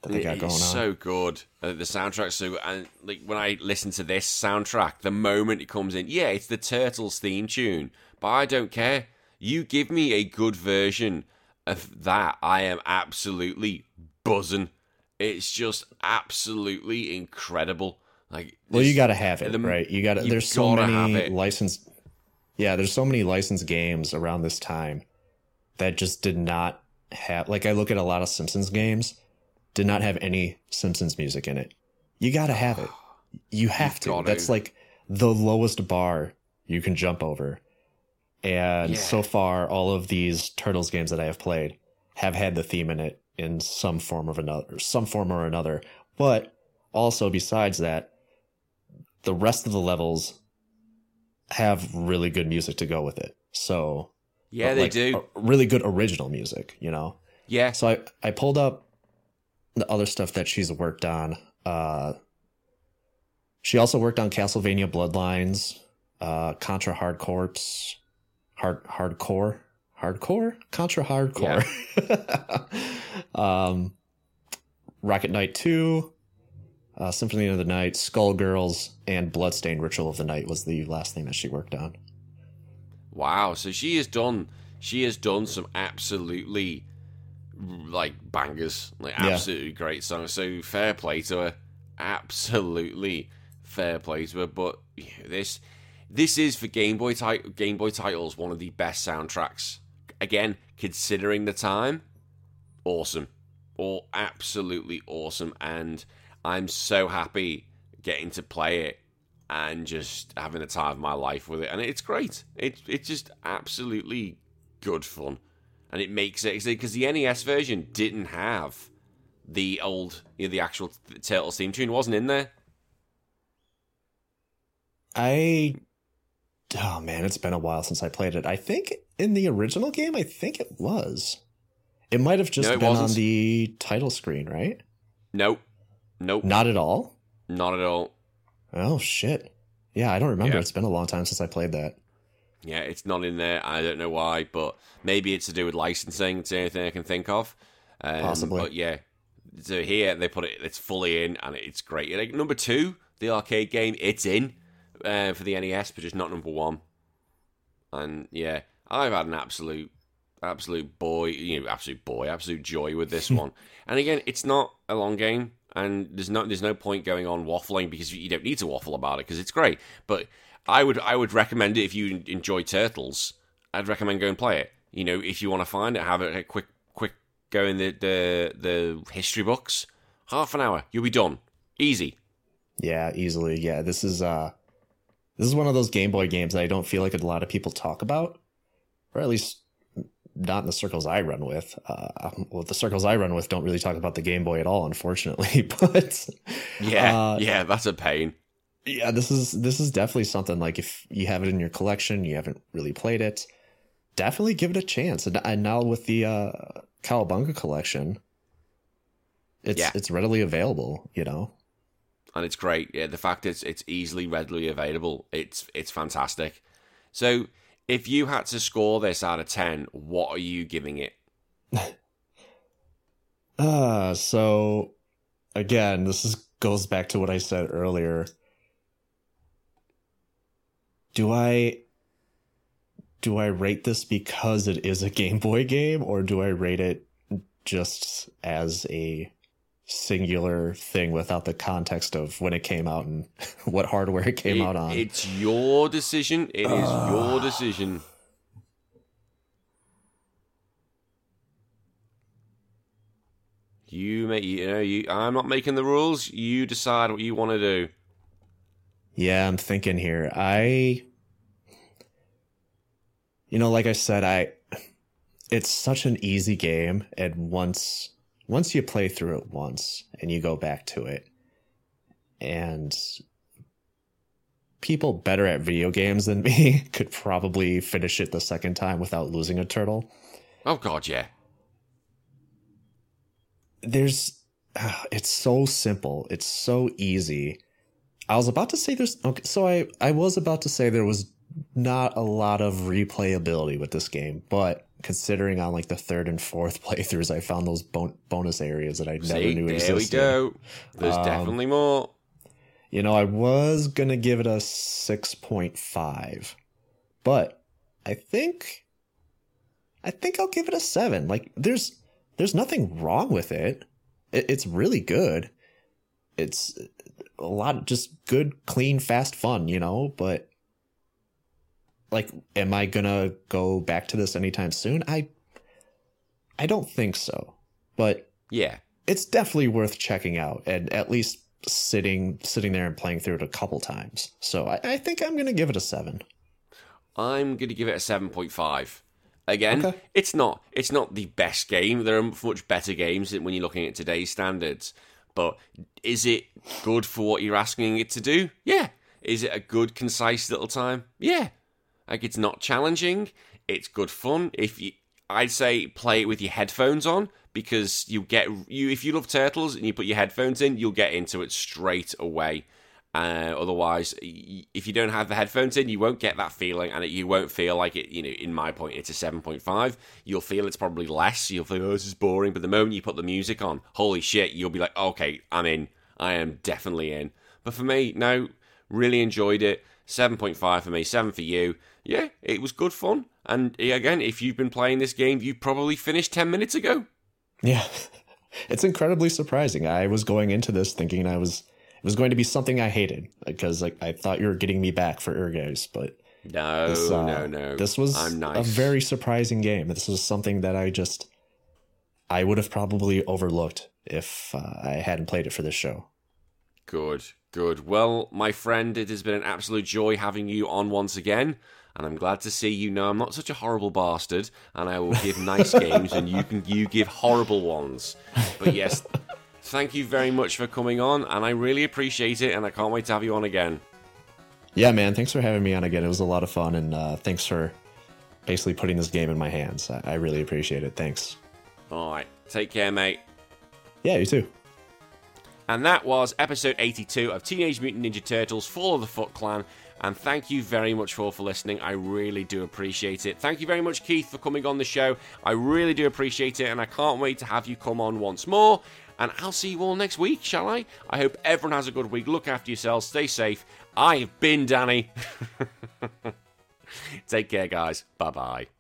that they got It's going on. so good. Uh, the soundtrack's so. And like when I listen to this soundtrack, the moment it comes in, yeah, it's the Turtles theme tune, but I don't care. You give me a good version of that, I am absolutely buzzing. It's just absolutely incredible. Like, well, you got to have it, the- right? You got to. There's so many licensed. Yeah, there's so many licensed games around this time that just did not have. Like I look at a lot of Simpsons games, did not have any Simpsons music in it. You got to have it. You have to. gotta. That's like the lowest bar you can jump over. And Yeah. so far, all of these Turtles games that I have played have had the theme in it in some form of another, some form or another. But also, besides that, the rest of the levels have really good music to go with it. So yeah, they like, do. really good original music, you know. yeah, So I I pulled up the other stuff that she's worked on. Uh, she also worked on Castlevania Bloodlines, uh, Contra Hard Corps, Hard Hardcore, Hardcore, Contra Hardcore, um, Rocket Knight Two, uh, Symphony of the Night, Skullgirls, and Bloodstained Ritual of the Night was the last thing that she worked on. Wow, so she has done she has done some absolutely like bangers, like Yeah. absolutely great songs. So fair play to her, absolutely fair play to her. But yeah, this this is for Game Boy tit- Game Boy titles one of the best soundtracks. Again, considering the time, awesome, all absolutely awesome, and I'm so happy getting to play it and just having the time of my life with it. And it's great. It, it's just absolutely good fun. And it makes it because the NES version didn't have the old, you know, the actual Turtles theme tune wasn't in there. I oh man, it's been a while since I played it. I think in the original game, I think it was. It might have just No, been on wasn't. the title screen, right? Nope, nope, Not at all. not at all. Oh shit. Yeah, I don't remember. Yeah. It's been a long time since I played that. Yeah, it's not in there. I don't know why, but maybe it's to do with licensing. It's the only thing I can think of. Um, Possibly. But yeah, so here they put it. It's fully in, and it's great. Like number two, the arcade game, it's in uh, for the NES, but just not number one. And yeah, I've had an absolute, absolute boy, you know, absolute boy, absolute joy with this one. And again, it's not a long game, and there's no there's no point going on waffling because you don't need to waffle about it because it's great. But I would I would recommend it if you enjoy turtles. I'd recommend go and play it. You know, if you want to find it, have a quick quick go in the the the history books. Half an hour, you'll be done. Easy. Yeah, easily. Yeah, this is uh this is one of those Game Boy games that I don't feel like a lot of people talk about, or at least not in the circles I run with. Uh, well, the circles I run with don't really talk about the Game Boy at all, unfortunately. But Yeah, Uh, yeah, that's a pain. Yeah, this is this is definitely something like if you have it in your collection, you haven't really played it. definitely give it a chance. And, and now with the uh, Cowabunga collection, it's Yeah. it's readily available. You know, and it's great. Yeah, the fact it's it's easily readily available. It's it's fantastic. So, if you had to score this out of ten, what are you giving it? Uh, so again, this is goes back to what I said earlier. Do I do I rate this because it is a Game Boy game or do I rate it just as a singular thing without the context of when it came out and what hardware it came It- out on? It's your decision. It is ah. your decision. You make you know you. I'm not making the rules. You decide what you want to do. Yeah, I'm thinking here. I You know, like I said, I it's such an easy game and once once you play through it once and you go back to it and people better at video games than me could probably finish it the second time without losing a turtle. Oh God, yeah. there's ah, it's so simple it's so easy i was about to say there's okay so i i was about to say there was not a lot of replayability with this game but considering on like the third and fourth playthroughs i found those bon- bonus areas that i never See, knew there existed we go. There's Um, definitely more. you know i was gonna give it a 6.5 but i think i think i'll give it a 7 like there's there's nothing wrong with it. it it's really good it's a lot of just good clean fast fun you know but like am i gonna go back to this anytime soon i i don't think so but Yeah. it's definitely worth checking out and at least sitting sitting there and playing through it a couple times. So I, I think I'm gonna give it a seven. I'm going to give it a 7.5. Again, Okay. it's not it's not the best game. There are much better games when you're looking at today's standards. But is it good for what you're asking it to do? Yeah. Is it a good, concise little time? Yeah. Like it's not challenging. It's good fun. If you, I'd say play it with your headphones on because you get you if you love turtles and you put your headphones in, you'll get into it straight away. Uh, otherwise, if you don't have the headphones in, you won't get that feeling, and it, you won't feel like it. You know, in my point, it's a seven point five. You'll feel it's probably less. You'll feel, oh, this is boring. But the moment you put the music on, holy shit, you'll be like, okay, I'm in. I am definitely in. But for me, no, really enjoyed it. Seven point five for me, seven for you. Yeah, it was good fun. And again, if you've been playing this game, you probably finished ten minutes ago. Yeah. It's incredibly surprising. I was going into this thinking I was was going to be something I hated because like I thought you were getting me back for Urges, but No, this, uh, no, no. This was I'm nice. a very surprising game. This was something that I just I would have probably overlooked if uh, I hadn't played it for this show. Good, good. Well, my friend, it has been an absolute joy having you on once again. And I'm glad to see you know I'm not such a horrible bastard, and I will give nice games, and you can you give horrible ones. But yes, thank you very much for coming on, and I really appreciate it, and I can't wait to have you on again. Yeah, man. Thanks for having me on again. It was a lot of fun, and uh, thanks for basically putting this game in my hands. I, I really appreciate it. Thanks. All right, take care, mate. Yeah, you too. And that was episode 82 of Teenage Mutant Ninja Turtles Fall of the Foot Clan. And thank you very much for, for listening. I really do appreciate it. Thank you very much, Keith, for coming on the show. I really do appreciate it, and I can't wait to have you come on once more. And I'll see you all next week, shall I? I hope everyone has a good week. Look after yourselves, stay safe. I have been Danny. Take care, guys. Bye bye.